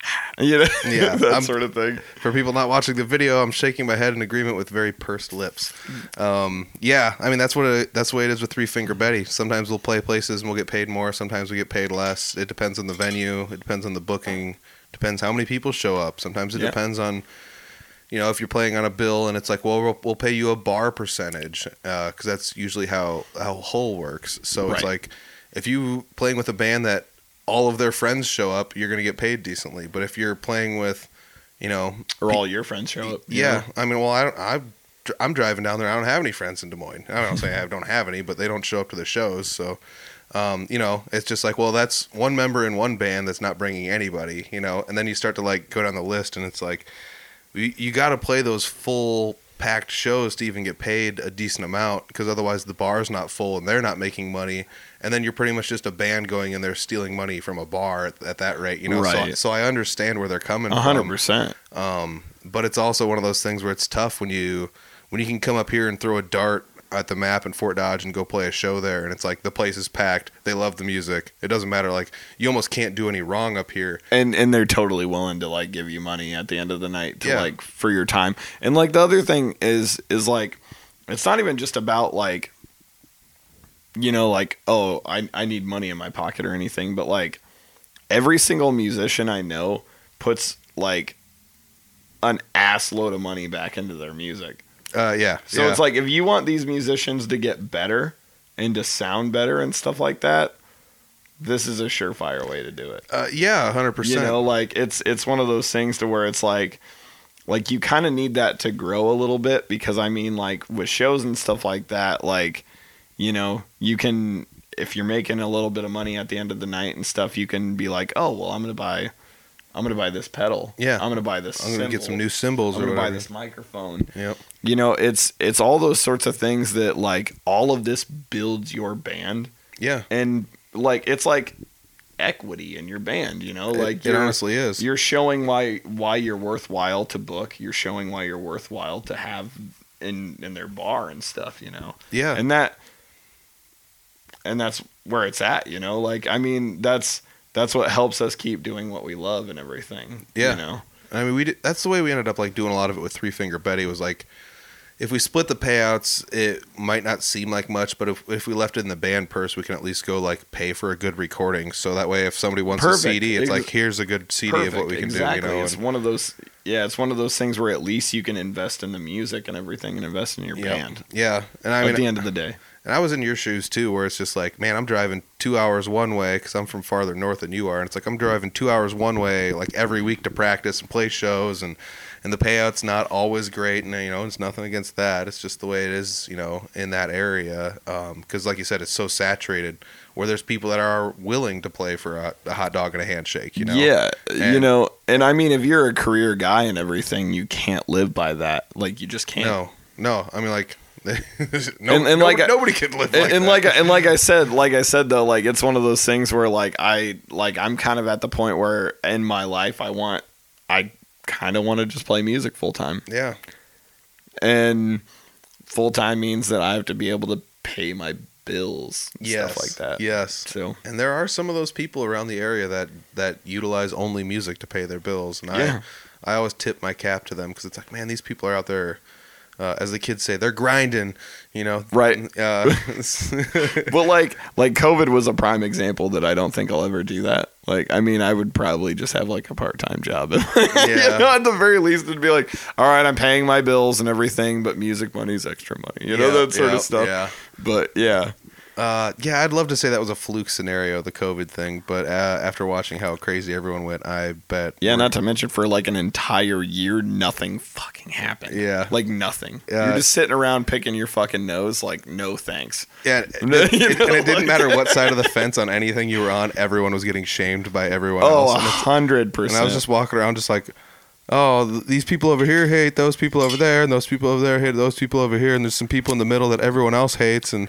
you know, Yeah, that I'm- sort of thing. For people not watching the video, I'm shaking my head in agreement with very pursed lips. Um, yeah, I mean that's what it, that's the way it is with Three Finger Betty. Sometimes we'll play places and we'll get paid more. Sometimes we get paid less. It depends on the venue. It depends on the booking. Depends how many people show up. Sometimes it Yeah. depends on, you know, if you're playing on a bill and it's like, well, we'll, we'll pay you a bar percentage because that's usually how how Hull works. So it's like if you playing with a band that all of their friends show up, you're gonna get paid decently. But if you're playing with, you know, Or all your friends show up. yeah, know? I mean, well, I don't, I, I'm driving down there. I don't have any friends in Des Moines. I don't say I don't have any, but they don't show up to the shows. So, um, you know, it's just like, well, that's one member in one band that's not bringing anybody, you know. And then you start to like go down the list, and it's like, you, you got to play those full packed shows to even get paid a decent amount, because otherwise the bar's not full and they're not making money. And then you're pretty much just a band going in there stealing money from a bar at, at that rate, you know. So, Right. so I understand where they're coming A hundred from. percent. Um, but it's also one of those things where it's tough when you when you can come up here and throw a dart at the map in Fort Dodge and go play a show there, and it's like the place is packed. They love the music. It doesn't matter. Like you almost can't do any wrong up here. and and they're totally willing to like give you money at the end of the night to Yeah. like for your time and like the other thing is is like it's not even just about like you know like oh i i need money in my pocket or anything but like every single musician i know puts like an ass load of money back into their music Uh, yeah. so yeah. it's like if you want these musicians to get better and to sound better and stuff like that this is a surefire way to do it uh, yeah, hundred percent. you know like it's it's one of those things to where it's like like you kind of need that to grow a little bit because i mean like with shows and stuff like that like you know you can if you're making a little bit of money at the end of the night and stuff you can be like oh well i'm gonna buy i'm gonna buy this pedal Yeah. i'm gonna buy this I'm gonna get some new cymbals i'm or gonna buy this microphone Yep. you know it's it's all those sorts of things that like all of this builds your band Yeah. and like it's like equity in your band you know like it, you're- honestly is. you're showing why why you're worthwhile to book. You're showing why you're worthwhile to have in in their bar and stuff. You know, Yeah. and that and that's where it's at. You know, like I mean, that's that's what helps us keep doing what we love and everything. Yeah. you know, I mean, we did, that's the way we ended up like doing a lot of it with Three Finger Betty. Was like, if we split the payouts, it might not seem like much, but if if we left it in the band purse, we can at least go like pay for a good recording. So that way, if somebody wants Perfect. a CD, it's Ex- like here's a good CD of what we can exactly. do. You know, it's and- one of those. Yeah, it's one of those things where at least you can invest in the music and everything, and invest in your yeah, band. yeah. And I mean, at the end of the day, And I was in your shoes too, where it's just like, man, I'm driving two hours one way because I'm from farther north than you are, and it's like I'm driving two hours one way like every week to practice and play shows, and and the payout's not always great, and you know it's nothing against that. It's just the way it is, you know, in that area, um, because like you said, it's so saturated where there's people that are willing to play for a, a hot dog and a handshake, you know. Yeah, you And- know, and I mean, if you're a career guy and everything, you can't live by that. Like, you just can't. No, no. I mean, like, no, And- and like nobody, can live And, like and that. like, and like I said, like I said though, like it's one of those things where like I, like I'm kind of at the point where in my life I want, I kind of want to just play music full time, yeah, and full time means that I have to be able to pay my bills, and yes, stuff like that. Yes, So And there are some of those people around the area that that utilize only music to pay their bills, and Yeah. I I always tip my cap to them because it's like, man, these people are out there, uh, as the kids say, they're grinding, you know. Right. Uh, but like like COVID was a prime example that I don't think I'll ever do that. Like I mean I would probably just have like a part time job. Yeah. you know, at the very least it'd be like, all right, I'm paying my bills and everything, but music money's extra money. You know, that sort of stuff. Yeah. But yeah. Uh, yeah, I'd love to say that was a fluke scenario, the COVID thing, but uh, after watching how crazy everyone went, I bet. Yeah, not to mention for like an entire year nothing fucking happened. Yeah. Like nothing. Yeah. You're just sitting around picking your fucking nose like no thanks. Yeah, it, You know, and it didn't matter what side of the fence on anything you were on. Everyone was getting shamed by everyone Oh, hundred percent. And I was just walking around, just like, oh, these people over here hate those people over there, and those people over there hate those people over here, and there's some people in the middle that everyone else hates, and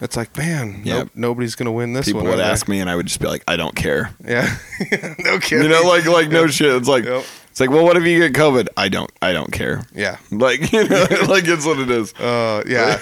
It's like, man, nope, nobody's gonna win this People one. would are they? ask me, and I would just be like, I don't care. Yeah, no kidding. You know, like like no shit. It's like Yep. it's like, well, what if you get COVID? I don't I don't care. Yeah. Like you know, like it's what it is. Uh, yeah.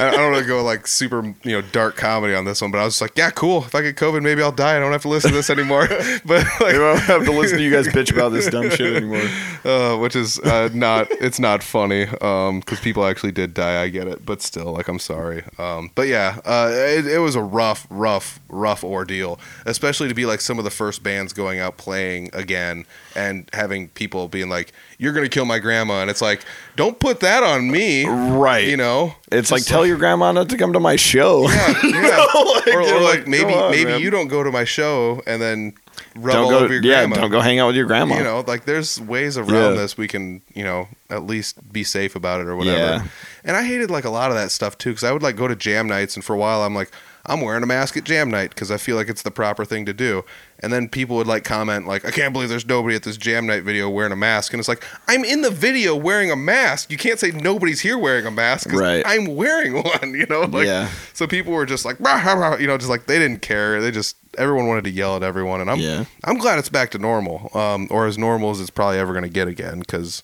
I I don't want to go like super, you know, dark comedy on this one, but I was just like, yeah, cool. If I get COVID, maybe I'll die. I don't have to listen to this anymore. but like, You don't have to listen to you guys bitch about this dumb shit anymore. uh, which is uh, not it's not funny because people actually did die. I get it, but still, like I'm sorry. Um, but yeah, uh, it, it was a rough, rough, rough ordeal, especially to be like some of the first bands going out playing again and having people being like, "You're gonna kill my grandma," and it's like, don't put that on me, Right. You know, It's like tell your grandma not to come to my show. Yeah, yeah. know, like, or, or like like, maybe on, maybe man. you don't go to my show and then rub don't all go. over your Yeah, grandma. don't go hang out with your grandma. You know, like there's ways around Yeah. this we can, you know, at least be safe about it or whatever. Yeah. And I hated like a lot of that stuff too because I would like go to jam nights and for a while I'm like, I'm wearing a mask at jam night because I feel like it's the proper thing to do. And then people would like comment like, I can't believe there's nobody at this jam night video wearing a mask. And it's like, I'm in the video wearing a mask. You can't say nobody's here wearing a mask because Right. I'm wearing one. You know, like Yeah. so people were just like, "Rah, rah, rah," you know, just like they didn't care. They just everyone wanted to yell at everyone, and I'm Yeah. I'm glad it's back to normal, um, or as normal as it's probably ever gonna get again. Because,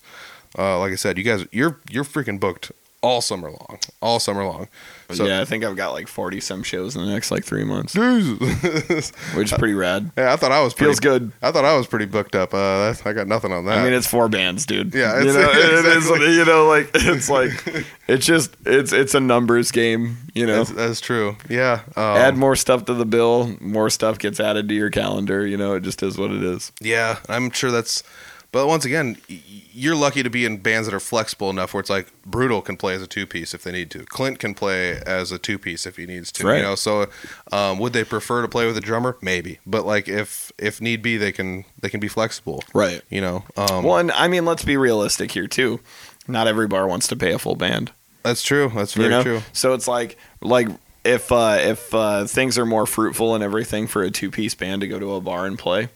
uh, like I said, you guys, you're you're freaking booked all summer long, all summer long. So, yeah, I think I've got like forty some shows in the next like three months, Jesus. which is pretty rad. yeah, I thought I was pretty, Feels good. I thought I was pretty booked up. Uh, I got nothing on that. I mean, it's four bands, dude. Yeah, you it's- know, it is. You know, like it's like it's just it's it's a numbers game. You know, that's, that's true. Yeah. Um, add more stuff to the bill, more stuff gets added to your calendar. You know, it just is what it is. Yeah, I'm sure that's. But once again, you're lucky to be in bands that are flexible enough where it's like Brutal can play as a two piece if they need to. Clint can play as a two piece if he needs to. Right. You know, so um, would they prefer to play with a drummer? Maybe, but like if if need be, they can they can be flexible. Right. You know. Um, One, I mean, let's be realistic here too. Not every bar wants to pay a full band. That's true. That's very you know, true. so it's like like if uh, if uh, things are more fruitful and everything for a two piece band to go to a bar and play,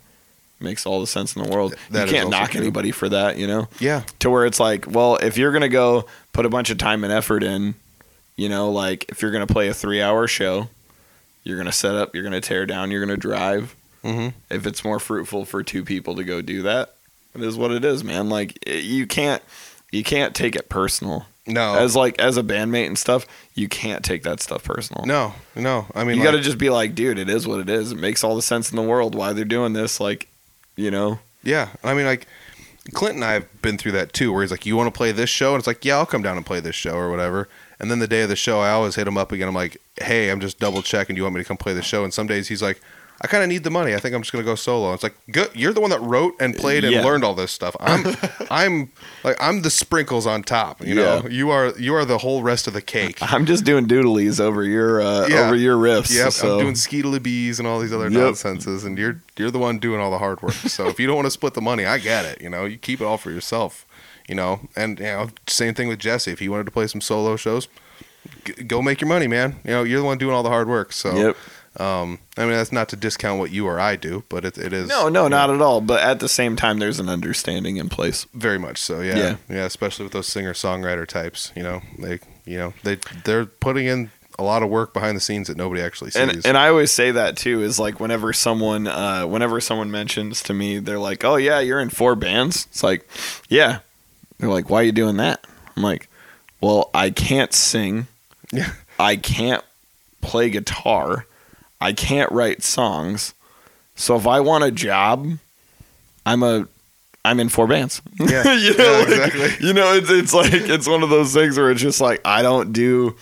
makes all the sense in the world. That you can't knock true. anybody for that. You know. Yeah. to where it's like, well, if you're gonna go put a bunch of time and effort in, you know, like if you're gonna play a three hour show, you're gonna set up, you're gonna tear down, you're gonna drive. Mm-hmm. If it's more fruitful for two people to go do that, it is what it is, man. Like it- you can't, you can't take it personal. No. As like as a bandmate and stuff, you can't take that stuff personal. no. No. I mean, you like, got to just be like, dude, it is what it is. It makes all the sense in the world why they're doing this. Like, you know, Yeah, I mean, like Clint and I have been through that too, where he's like, "You want to play this show?" And it's like, "Yeah, I'll come down and play this show or whatever." And then the day of the show, I always hit him up again. I'm like, "Hey, I'm just double checking. Do you want me to come play the show?" And some days he's like, "I kind of need the money. I think I'm just gonna go solo." It's like, "Good, you're the one that wrote and played and Yeah. learned all this stuff. I'm, I'm like, I'm the sprinkles on top. You know, Yeah. you are, you are the whole rest of the cake." I'm just doing doodlies over your uh, Yeah. over your riffs. Yep, so. I'm doing skeetily bees and all these other Yep. nonsenses, and you're you're the one doing all the hard work. So if you don't want to split the money, I get it. You know, you keep it all for yourself. You know, and you know, same thing with Jesse. If he wanted to play some solo shows, g- go make your money, man. You know, you're the one doing all the hard work. So, Yep. Um, I mean, that's not to discount what you or I do, but it, it is. No, no, you know, not at all. But at the same time, there's an understanding in place. very much so. Yeah, Yeah. yeah, especially with those singer songwriter types. You know, they, you know, they they're putting in a lot of work behind the scenes that nobody actually sees. And and I always say that too is like whenever someone uh, whenever someone mentions to me, they're like, "Oh yeah, you're in four bands." It's like, yeah. They're like, "Why are you doing that?" I'm like, "Well, I can't sing. Yeah. I can't play guitar. I can't write songs. So if I want a job, I'm a I'm in four bands. Yeah. you know, Yeah, like- exactly. You know, it's it's like it's one of those things where it's just like I don't do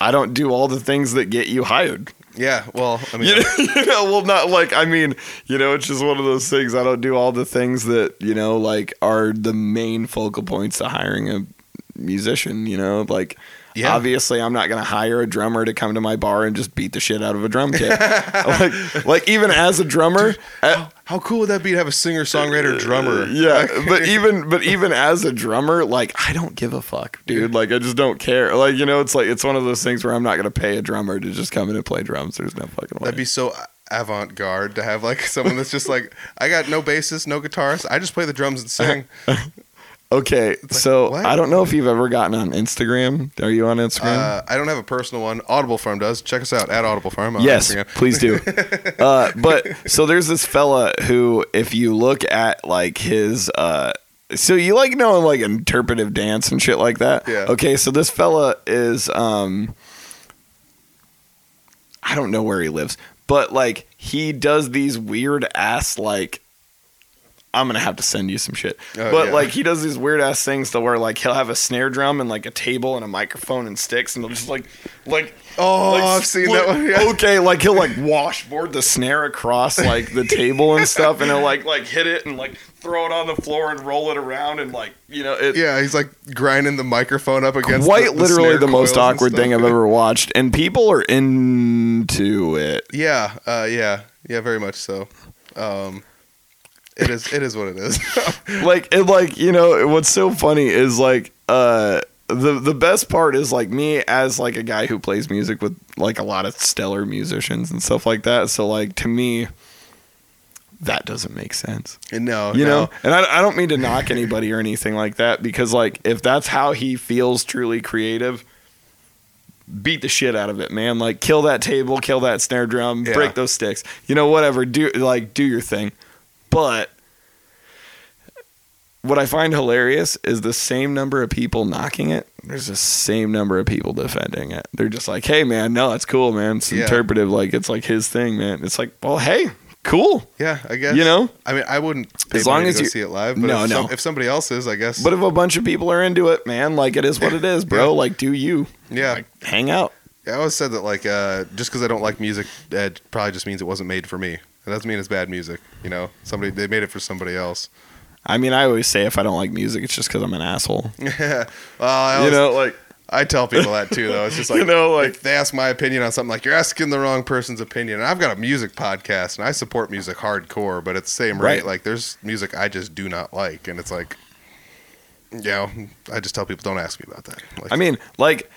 I don't do all the things that get you hired. yeah, well, I mean, You know, you know, well, not like I mean, you know, it's just one of those things. I don't do all the things that you know, like are the main focal points to hiring a musician. You know, like Yeah. obviously, I'm not gonna hire a drummer to come to my bar and just beat the shit out of a drum kit. like, like even as a drummer, uh, How cool would that be to have a singer songwriter drummer? yeah, but even but even as a drummer, like I don't give a fuck, dude. Like I just don't care. Like you know, it's like it's one of those things where I'm not gonna pay a drummer to just come in and play drums. There's no fucking way. That'd be so avant garde to have like someone that's just like, I got no bassist, no guitarist. I just play the drums and sing. Okay, so what? I don't know if you've ever gotten on Instagram. Are you on Instagram? Uh, I don't have a personal one. Audible Farm does. Check us out at Audible Farm. on yes, Instagram. please do. uh, but so there's this fella who, if you look at like his, uh, so you like know like interpretive dance and shit like that. Yeah. Okay, so this fella is, um, I don't know where he lives, but like he does these weird ass like. I'm gonna have to send you some shit, Oh, but yeah. like he does these weird ass things to where like he'll have a snare drum and like a table and a microphone and sticks and they'll just like like Oh, like, I've seen that one. Yeah. Okay, like he'll like washboard the snare across like the table and stuff, and he'll like like hit it and like throw it on the floor and roll it around and like you know it. Yeah, he's like grinding the microphone up against Quite the, the literally the most awkward thing I've ever watched, and people are into it. Yeah, uh, yeah, yeah, very much so. Um, it is. It is what it is. Like it, like you know what's so funny is like uh the the best part is like me as like a guy who plays music with like a lot of stellar musicians and stuff like that. So like to me, that doesn't make sense. And no, you no. know and I, I don't mean to knock anybody or anything like that because like if that's how he feels truly creative beat the shit out of it man like kill that table kill that snare drum Yeah. break those sticks you know whatever do like do your thing but what i find hilarious is the same number of people knocking it there's the same number of people defending it they're just like hey man no it's cool man it's Yeah. interpretive like it's like his thing man it's like well hey cool Yeah, I guess. You know? I mean, I wouldn't As long as to you- see it live. But No, if, no. Some, if somebody else is, I guess. But if a bunch of people are into it, man, like it is what it is, bro. Yeah. Like, do you? yeah, Like, hang out. yeah, I always said that like uh, just because I don't like music, it probably just means it wasn't made for me. It doesn't mean it's bad music. You know, somebody they made it for somebody else. I mean, I always say if I don't like music, it's just because I'm an asshole. Yeah. Well, I You always, know, like I tell people that too, though. It's just like You know, like- if they ask my opinion on something, like you're asking the wrong person's opinion. And I've got a music podcast, and I support music hardcore, but at the same rate, Right. like there's music I just do not like, and it's like, you know, I just tell people don't ask me about that. Like, I mean, like,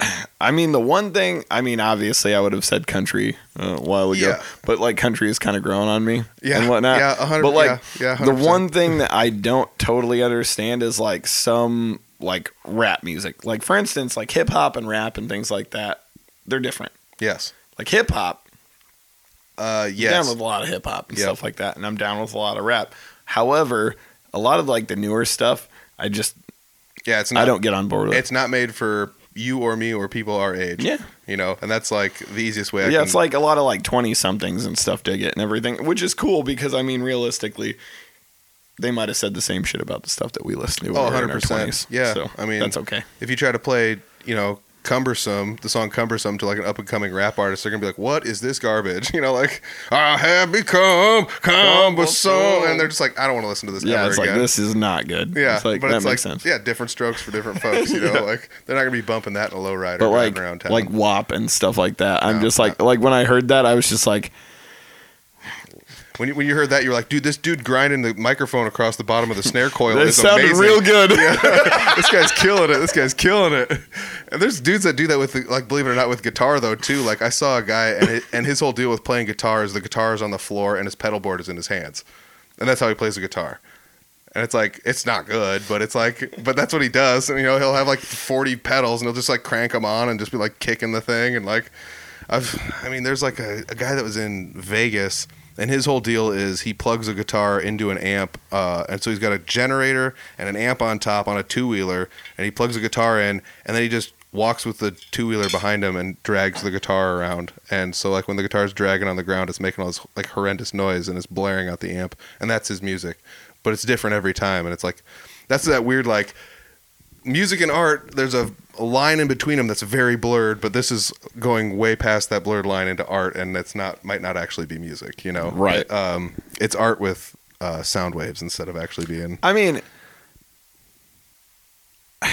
I mean, the one thing, I mean, obviously, I would have said country uh, a while ago, Yeah. but like, country is kind of growing on me Yeah, and whatnot. yeah, a hundred- But like, yeah, yeah, the 100%. one thing that I don't totally understand is like some like rap music. Like, for instance, like hip hop and rap and things like that, they're different. yes, Like hip hop, uh, I'm yes, down with a lot of hip hop and Yep. stuff like that, and I'm down with a lot of rap. However, a lot of like the newer stuff, I just yeah. It's not. I don't get on board with. It's not made for you or me or people our age. Yeah. you know, and that's like the easiest way. I yeah, can, it's like a lot of like twenty somethings and stuff dig it and everything, which is cool because I mean, realistically, they might have said the same shit about the stuff that we listen to. Oh, when we in our 100%. 20s. Yeah, so I mean- that's okay. if you try to play, you know, cumbersome, the song cumbersome to like an up and coming rap artist, they're gonna be like, "What is this garbage?" You know, like I have become cumbersome, and they're just like, "I don't want to listen to this Yeah, it's like again." this is not good. yeah, it's like but that it's makes like sense. yeah, different strokes for different folks. You know, Yeah. like they're not gonna be bumping that in a lowrider But driving like, around town. like WAP and stuff like that, I'm No, just like, like when I heard that, I was just like, when you, when you heard that, you were like, "Dude, this dude grinding the microphone across the bottom of the snare coil that is sounded amazing." real good. this guy's killing it. This guy's killing it. And there's dudes that do that with, like, believe it or not, with guitar though too. Like I saw a guy, and it, and his whole deal with playing guitar is the guitar is on the floor and his pedal board is in his hands, and that's how he plays the guitar. And it's like it's not good, but it's like, but that's what he does. And you know, he'll have like 40 pedals, and he'll just like crank them on and just be like kicking the thing, and like, I've, I mean, there's like a, a guy that was in Vegas, and his whole deal is he plugs a guitar into an amp, uh, and so he's got a generator and an amp on top on a two wheeler, and he plugs a guitar in, and then he just walks with the two wheeler behind him and drags the guitar around. And so like when the guitar's dragging on the ground, it's making all this like horrendous noise and it's blaring out the amp, and that's his music, but it's different every time, and it's like that's that weird like music and art there's a, a line in between them that's very blurred but this is going way past that blurred line into art and it's not might not actually be music you know Right. um it's art with uh sound waves instead of actually being I mean,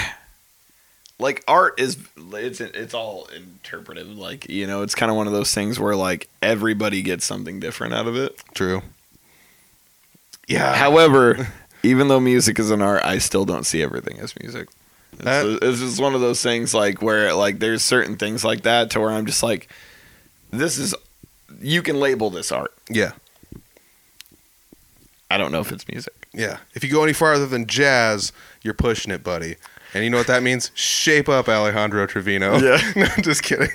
like art is it's it's all interpretive. Like you know, it's kind of one of those things where like everybody gets something different out of it. true yeah However, even though music is an art, I still don't see everything as music. It's, That- it's just one of those things like where like there's certain things like that to where I'm just like, this is you can label this art. yeah I don't know if it's music. Yeah. If you go any farther than jazz, you're pushing it, buddy. And you know what that means? Shape up, Alejandro Trevino. Yeah. no, I'm just kidding.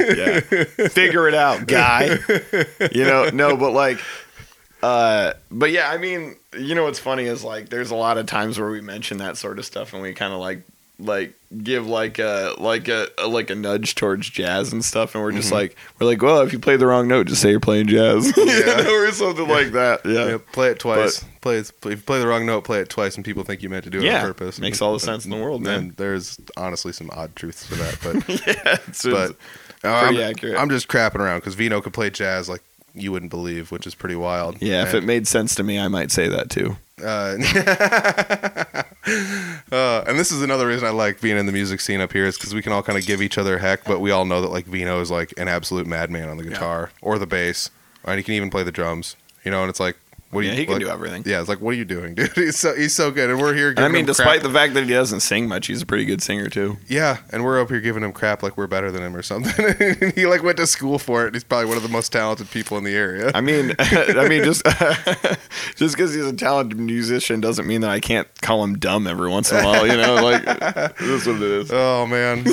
Yeah. Figure it out, guy. you know, no, but like, uh, but yeah, I mean, you know what's funny is like, there's a lot of times where we mention that sort of stuff, and we kind of like, like give like a like a, a like a nudge towards jazz and stuff, and we're just like, we're like, well, if you play the wrong note, just say you're playing jazz, Yeah. or something like that. Yeah. Yeah, play it twice. play it. If you play the wrong note, play it twice, and people think you meant to do it Yeah, on purpose. makes all the sense in the world, man. And there's honestly some odd truths to that, but yeah, it's, but it's- uh, I'm, accurate. I'm just crapping around because Vino could play jazz like you wouldn't believe, which is pretty wild. yeah. If it made sense to me, I might say that too. Uh, uh, and this is another reason I like being in the music scene up here is because we can all kind of give each other heck, but we all know that like Vino is like an absolute madman on the guitar or the bass, and he can even play the drums. You know, and it's like, what do Yeah, you? he can like- do everything. Yeah, it's like, what are you doing, dude? He's so he's so good, and we're here. And I mean, despite crap. the fact that he doesn't sing much, he's a pretty good singer too. yeah, and we're up here giving him crap like we're better than him or something. he like went to school for it. He's probably one of the most talented people in the area. I mean, I mean, just just because he's a talented musician doesn't mean that I can't call him dumb every once in a while. You know, like this is what it is. oh man.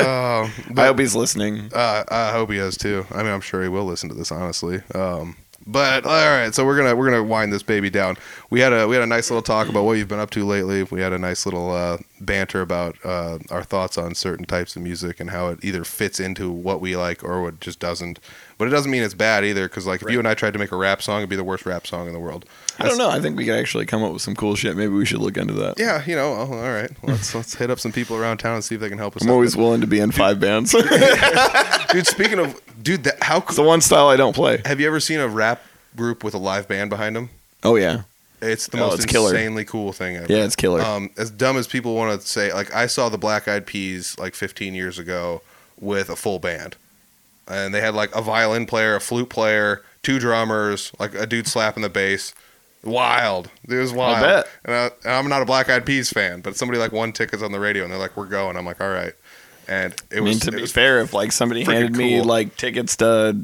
um, I hope he's listening. Uh, I hope he is too. I mean, I'm sure he will listen to this, honestly. Um, but all right, so we're gonna we're gonna wind this baby down. We had a we had a nice little talk about what you've been up to lately. We had a nice little uh, banter about uh, our thoughts on certain types of music and how it either fits into what we like or what just doesn't. But it doesn't mean it's bad either, because like if you and I tried to make a rap song, it'd be the worst rap song in the world. I don't know. I think we could actually come up with some cool shit. Maybe we should look into that. Yeah, you know. Well, all right, let's let's hit up some people around town and see if they can help us. I'm always willing to be in five bands. dude. Speaking of, dude, that how it's the one style I don't play. have you ever seen a rap group with a live band behind them? Oh yeah, It's the Oh, most it's killer. insanely cool thing ever. yeah, it's killer. Um, as dumb as people want to say, like I saw the Black Eyed Peas like 15 years ago with a full band, and they had like a violin player, a flute player, two drummers, like a dude slapping the bass. Wild, it was wild. I bet. And, I, I'm not a Black Eyed Peas fan, but somebody like won tickets on the radio, and they're like, "We're going." I'm like, "All right." And it I mean, was to it be was fair, if like somebody handed me cool. like tickets to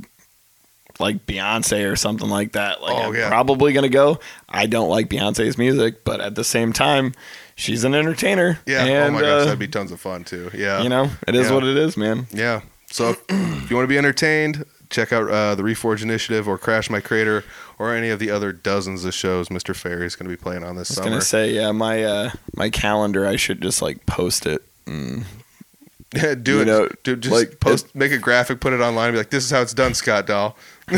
like Beyonce or something like that, like Oh, I'm yeah. probably gonna go. I don't like Beyonce's music, but at the same time, she's an entertainer. yeah. and, oh my gosh, uh, that'd be tons of fun too. Yeah. you know, it is Yeah. what it is, man. Yeah. So if you want to be entertained, check out uh, the Reforge Initiative or Crash My Crater or any of the other dozens of shows Mr. Ferry's going to be playing on this I was summer. gonna say, yeah, my uh, my calendar, I should just like post it. Mm. Yeah, do you it. know, Dude, just like, post, make a graphic, put it online, and be like, "This is how it's done, Scott Doll."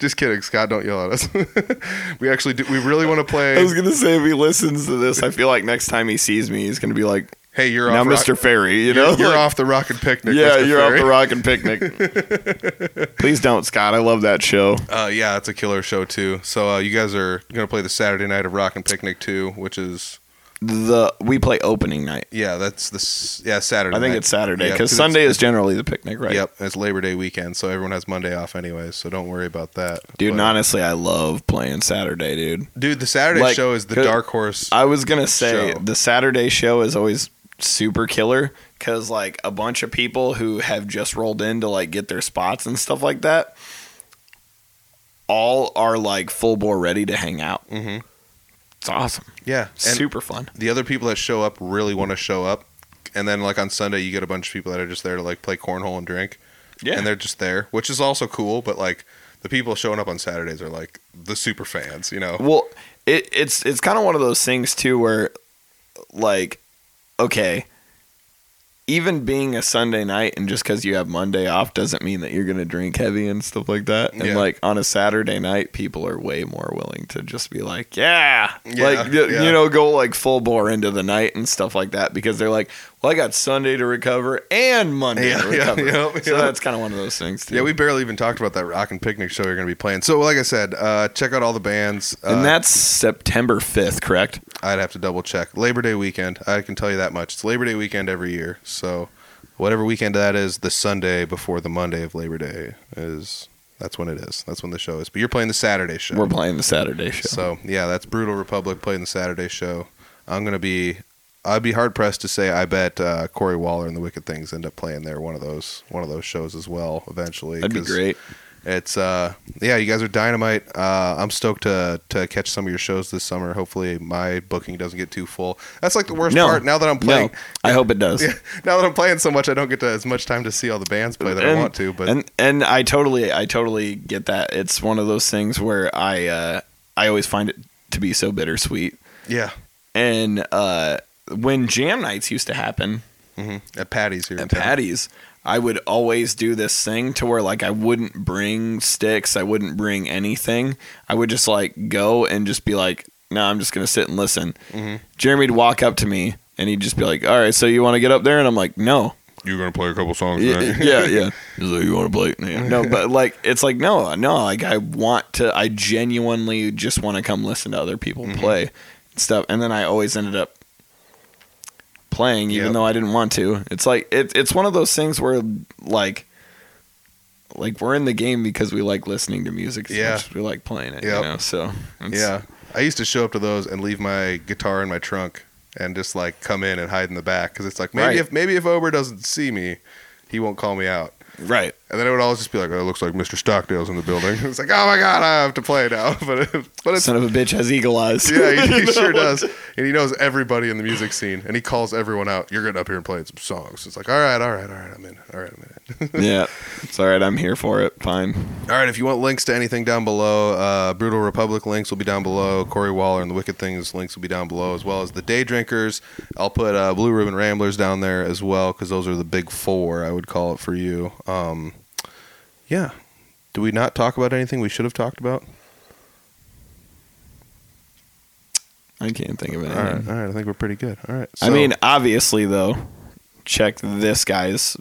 just kidding, Scott. Don't yell at us. we actually do. We really want to play. I was gonna say if he listens to this, I feel like next time he sees me, he's gonna be like, hey, you're "Now, off. Mr. Rock- Ferry, you you're, know, you're Like, off the Rockin' Picnic. Yeah, Mr. you're off Ferry. the rockin' picnic. Please don't, Scott. I love that show. Uh, yeah, it's a killer show too. So uh, you guys are gonna play the Saturday night of Rockin' Picnic too, which is The we play opening night. yeah, that's the yeah Saturday. I think night. it's Saturday because 'cause Sunday is generally the picnic, right? Yep, it's Labor Day weekend, so everyone has Monday off anyways. So don't worry about that, Dude, But- and honestly, I love playing Saturday, dude. dude, the Saturday like, show is the dark horse. I was gonna say Show. the Saturday show is always super killer because like a bunch of people who have just rolled in to like get their spots and stuff like that, all are like full bore ready to hang out. hmm It's awesome, Yeah, and super fun. the other people that show up really want to show up, and then like on Sunday you get a bunch of people that are just there to like play cornhole and drink, Yeah, and they're just there, which is also cool. But like the people showing up on Saturdays are like the super fans, you know? Well, it, it's it's kind of one of those things too where, like, okay, even being a Sunday night and just because you have Monday off doesn't mean that you're gonna drink heavy and stuff like that. And Yeah. like on a Saturday night, people are way more willing to just be like, yeah, Yeah, like yeah. you know, go like full bore into the night and stuff like that because they're like, well, I got Sunday to recover and Monday Yeah, to recover. yeah, so yeah. that's kind of one of those things too. Yeah, we barely even talked about that Rockin' Picnic show you're going to be playing. So, like I said, uh, check out all the bands. Uh, and that's September fifth, correct? I'd have to double check. Labor Day weekend. I can tell you that much. It's Labor Day weekend every year. So, whatever weekend that is, the Sunday before the Monday of Labor Day is. That's when it is. That's when the show is. But you're playing the Saturday show. We're playing the Saturday show. So yeah, that's Brutal Republic playing the Saturday show. I'm gonna be. I'd be hard pressed to say I bet uh, Corey Waller and the Wicked Things end up playing there one of those one of those shows as well eventually. That'd be great. It's uh yeah, you guys are dynamite. Uh, I'm stoked to to catch some of your shows this summer. Hopefully my booking doesn't get too full. That's like the worst No. part. Now that I'm playing, No, I hope it does. yeah, now that I'm playing so much, I don't get to as much time to see all the bands play that I want to. But and and I totally I totally get that. It's one of those things where I uh, I always find it to be so bittersweet. yeah, And uh, when jam nights used to happen hmm at Patty's here. at town. Patty's, I would always do this thing to where like I wouldn't bring sticks, I wouldn't bring anything. I would just like go and just be like, no, I'm just gonna sit and listen. Mhm. Jeremy'd walk up to me and he'd just be like, all right, so you want to get up there? And I'm like, no. You're gonna play a couple songs, Yeah, right? yeah, yeah. He's like, you want to play? Yeah. No, but like, it's like, no, no. Like, I want to. I genuinely just want to come listen to other people Mm-hmm. play stuff. And then I always ended up playing, even Yep. though I didn't want to. It's like it, it's one of those things where like. Like we're in the game because we like listening to music as Yeah. much as we like playing it, Yep. you know. So it's- Yeah, I used to show up to those and leave my guitar in my trunk and just like come in and hide in the back because it's like maybe Right. if maybe if Ober doesn't see me, he won't call me out. right. And then it would always just be like, oh, it looks like Mr. Stockdale's in the building. It's like, oh my god, I have to play now. But it, but it's Son of a bitch has eagle eyes. yeah, he, he sure does, and he knows everybody in the music scene, and he calls everyone out. You're getting up here and playing some songs. It's like, all right, all right, all right, I'm in. All right, I'm in. yeah, it's all right. I'm here for it. Fine. All right, if you want links to anything down below, uh, Brutal Republic links will be down below. Corey Waller and the Wicked Things links will be down below, as well as the Day Drinkers. I'll put uh, Blue Ribbon Ramblers down there as well, because those are the big four, I would call it for you. Um, yeah. Do we not talk about anything we should have talked about? I can't think of anything. All right, all right. I think we're pretty good. All right. I mean, obviously though, check this guy's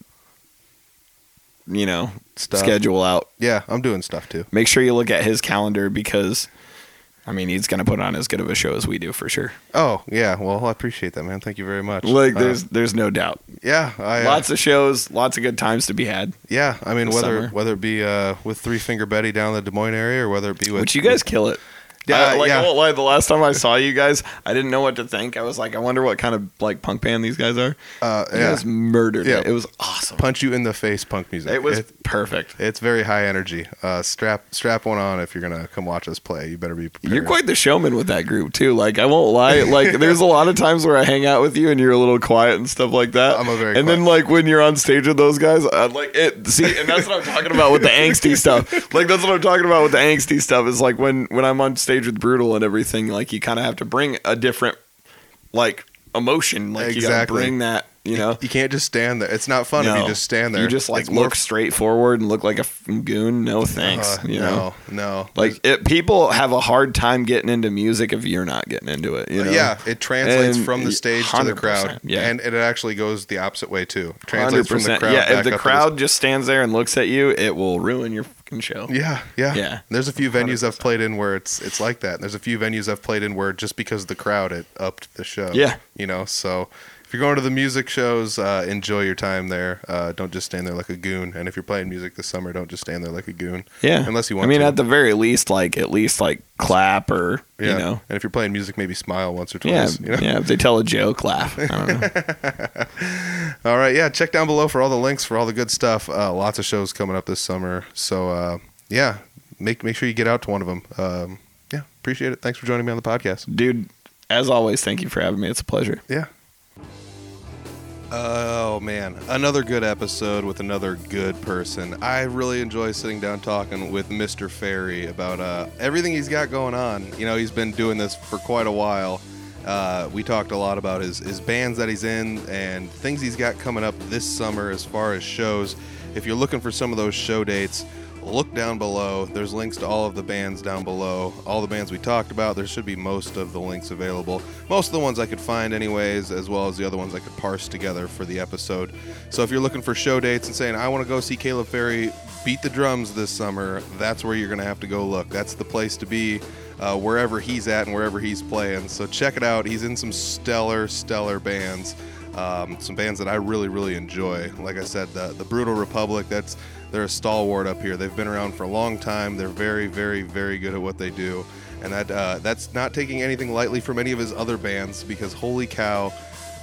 you know, Stuff. schedule out. yeah, I'm doing stuff too. Make sure you look at his calendar because I mean, he's going to put on as good of a show as we do for sure. Oh, yeah. Well, I appreciate that, man. Thank you very much. Like Uh, there's there's no doubt. yeah, I, uh, Lots of shows, lots of good times to be had. yeah. I mean, whether summer. whether it be uh, with Three Finger Betty down in the Des Moines area, or whether it be with Which you guys kill it. Yeah, I, like, yeah. I won't lie, the last time I saw you guys, I didn't know what to think. I was like, I wonder what kind of like punk band these guys are. uh, You yeah, guys murdered Yeah. it. It was awesome. punch you in the face punk music. It was It- perfect. it's very high energy. Uh, strap strap one on if you're gonna come watch us play. You better be prepared. You're quite the showman with that group too. Like I won't lie. Like there's a lot of times where I hang out with you and you're a little quiet and stuff like that. I'm a very And then like when you're on stage with those guys, I like it. See, and that's what I'm talking about with the angsty stuff. Like that's what I'm talking about with the angsty stuff. Is like when when I'm on stage with Brutal and everything. Like you kind of have to bring a different like emotion. Like you got to Exactly. bring that. You know. You can't just stand there. It's not fun if you just stand there. You just like It's more look straight forward and look like a f- goon. No thanks. uh, you no, know. no. Like it, people have a hard time getting into music if you're not getting into it. You know? yeah, it translates And from the stage to the crowd, yeah. and it actually goes the opposite way too. It translates from the crowd. Yeah, if the crowd just stands there and looks at you, it will ruin your fucking show. Yeah, yeah, Yeah. There's a few venues I've played in where it's it's like that. And there's a few venues I've played in where just because of the crowd, it upped the show. Yeah. you know. So if you're going to the music shows, uh, enjoy your time there. Uh, don't just stand there like a goon. And if you're playing music this summer, don't just stand there like a goon. Yeah, Unless you want. I mean, to. at the very least, like at least like clap or Yeah. you know, And if you're playing music, maybe smile once or yeah, twice. you know? yeah. If they tell a joke, laugh. I don't know. All right, yeah. Check down below for all the links for all the good stuff. Uh, lots of shows coming up this summer. So uh, yeah, make make sure you get out to one of them. Um, yeah, appreciate it. Thanks for joining me on the podcast. Dude, as always, thank you for having me. It's a pleasure. Yeah. Oh man, another good episode with another good person. I really enjoy sitting down talking with Mr. Ferry about uh, everything he's got going on. You know, he's been doing this for quite a while. Uh, we talked a lot about his, his bands that he's in and things he's got coming up this summer as far as shows. If you're looking for some of those show dates, look down below. There's links to all of the bands down below. All the bands we talked about, there should be most of the links available. Most of the ones I could find, anyways, as well as the other ones I could parse together for the episode. So if you're looking for show dates and saying, I want to go see Caleb Ferry beat the drums this summer, that's where you're going to have to go look. That's the place to be. Uh, wherever he's at and wherever he's playing. So check it out. He's in some stellar, stellar bands. Um, some bands that I really, really enjoy. Like I said, the the Brutal Republic. That's they're a stalwart up here. They've been around for a long time. They're very, very, very good at what they do, and that uh, that's not taking anything lightly from any of his other bands because holy cow,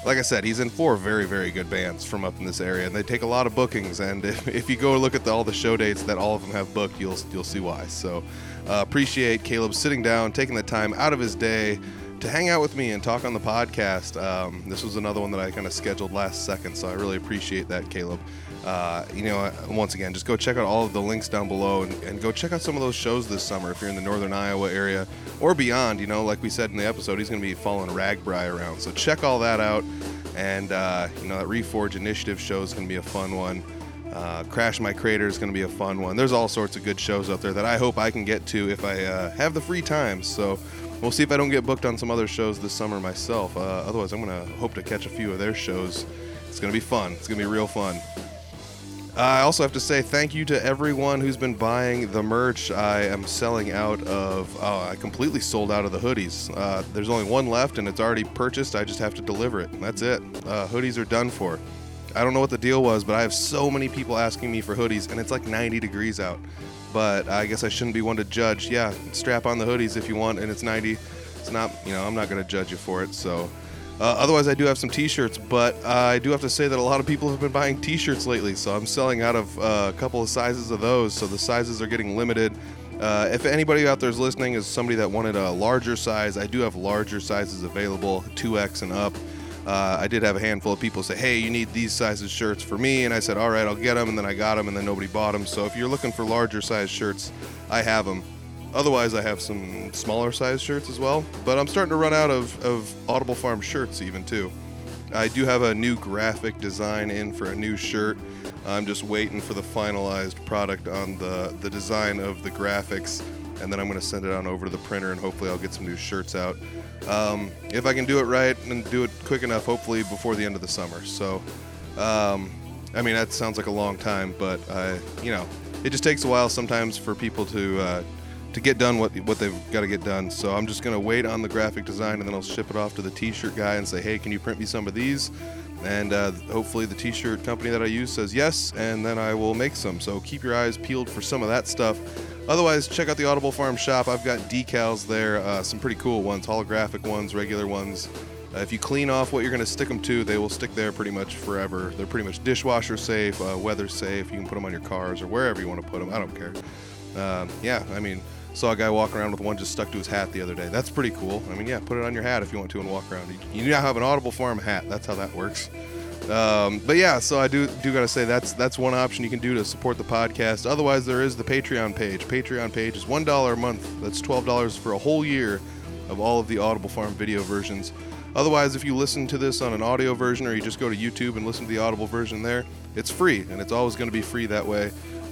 like I said, he's in four very, very good bands from up in this area, and they take a lot of bookings. And if, if you go look at the, all the show dates that all of them have booked, you'll you'll see why. So, uh, appreciate Caleb sitting down, taking the time out of his day to hang out with me and talk on the podcast. Um, this was another one that I kind of scheduled last second, so I really appreciate that, Caleb. Uh, you know, uh, once again, just go check out all of the links down below and, and, go check out some of those shows this summer if you're in the northern Iowa area or beyond. You know, like we said in the episode, he's going to be following RAGBRAI around. So check all that out. And, uh, you know, that Reforge Initiative show is going to be a fun one. Uh, Crash My Crater is going to be a fun one. There's all sorts of good shows out there that I hope I can get to if I uh, have the free time. So we'll see if I don't get booked on some other shows this summer myself. Uh, otherwise, I'm going to hope to catch a few of their shows. It's going to be fun. It's going to be real fun. I also have to say thank you to everyone who's been buying the merch. I am selling out of, oh, I completely sold out of the hoodies. Uh, there's only one left and it's already purchased. I just have to deliver it. That's it. Uh, hoodies are done for. I don't know what the deal was, but I have so many people asking me for hoodies and it's like 90 degrees out. But I guess I shouldn't be one to judge. Yeah, strap on the hoodies if you want and it's 90. It's not, you know, I'm not going to judge you for it. So, uh, otherwise, I do have some T-shirts, but uh, I do have to say that a lot of people have been buying T-shirts lately, so I'm selling out of uh, a couple of sizes of those. So the sizes are getting limited. Uh, if anybody out there is listening is somebody that wanted a larger size, I do have larger sizes available, 2x and up. Uh, I did have a handful of people say, "Hey, you need these sizes shirts for me," and I said, "All right, I'll get them." And then I got them, and then nobody bought them. So if you're looking for larger size shirts, I have them. Otherwise, I have some smaller size shirts as well, but I'm starting to run out of, of Audible Farm shirts even too. I do have a new graphic design in for a new shirt. I'm just waiting for the finalized product on the, the design of the graphics, and then I'm going to send it on over to the printer, and hopefully I'll get some new shirts out. Um, if I can do it right and do it quick enough, hopefully before the end of the summer. So, um, I mean, that sounds like a long time, but I, you know, it just takes a while sometimes for people to uh, to get done what what they've got to get done. So I'm just gonna wait on the graphic design and then I'll ship it off to the T-shirt guy and say, hey, can you print me some of these? And uh, hopefully the T-shirt company that I use says yes, and then I will make some. So keep your eyes peeled for some of that stuff. Otherwise, check out the Audible Farm shop. I've got decals there, uh, some pretty cool ones, holographic ones, regular ones. Uh, if you clean off what you're going to stick them to, they will stick there pretty much forever. They're pretty much dishwasher safe, uh, weather safe. You can put them on your cars or wherever you want to put them. I don't care. Um, yeah, I mean, Saw a guy walking around with one just stuck to his hat the other day. That's pretty cool. I mean, yeah, put it on your hat if you want to and walk around. You, you now have an Audible Farm hat. That's how that works. Um, but yeah, so I do do gotta say that's that's one option you can do to support the podcast. Otherwise, there is the Patreon page. Patreon page is one dollar a month. That's twelve dollars for a whole year of all of the Audible Farm video versions. Otherwise, if you listen to this on an audio version or you just go to YouTube and listen to the Audible version there, it's free and it's always going to be free that way.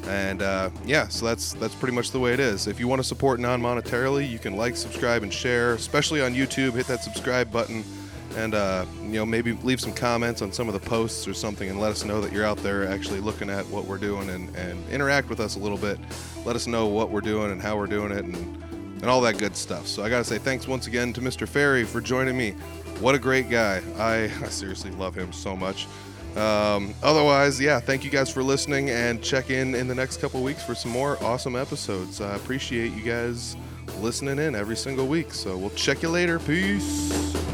And uh, yeah, so that's that's pretty much the way it is. If you want to support non-monetarily, you can like, subscribe, and share. Especially on YouTube, hit that subscribe button, and uh, you know maybe leave some comments on some of the posts or something, and let us know that you're out there actually looking at what we're doing and, and interact with us a little bit. Let us know what we're doing and how we're doing it and and all that good stuff. So I gotta say thanks once again to Mr. Ferry for joining me. What a great guy! I, I seriously love him so much. Um, otherwise, yeah, thank you guys for listening and check in in the next couple weeks for some more awesome episodes. I appreciate you guys listening in every single week. So we'll check you later. Peace.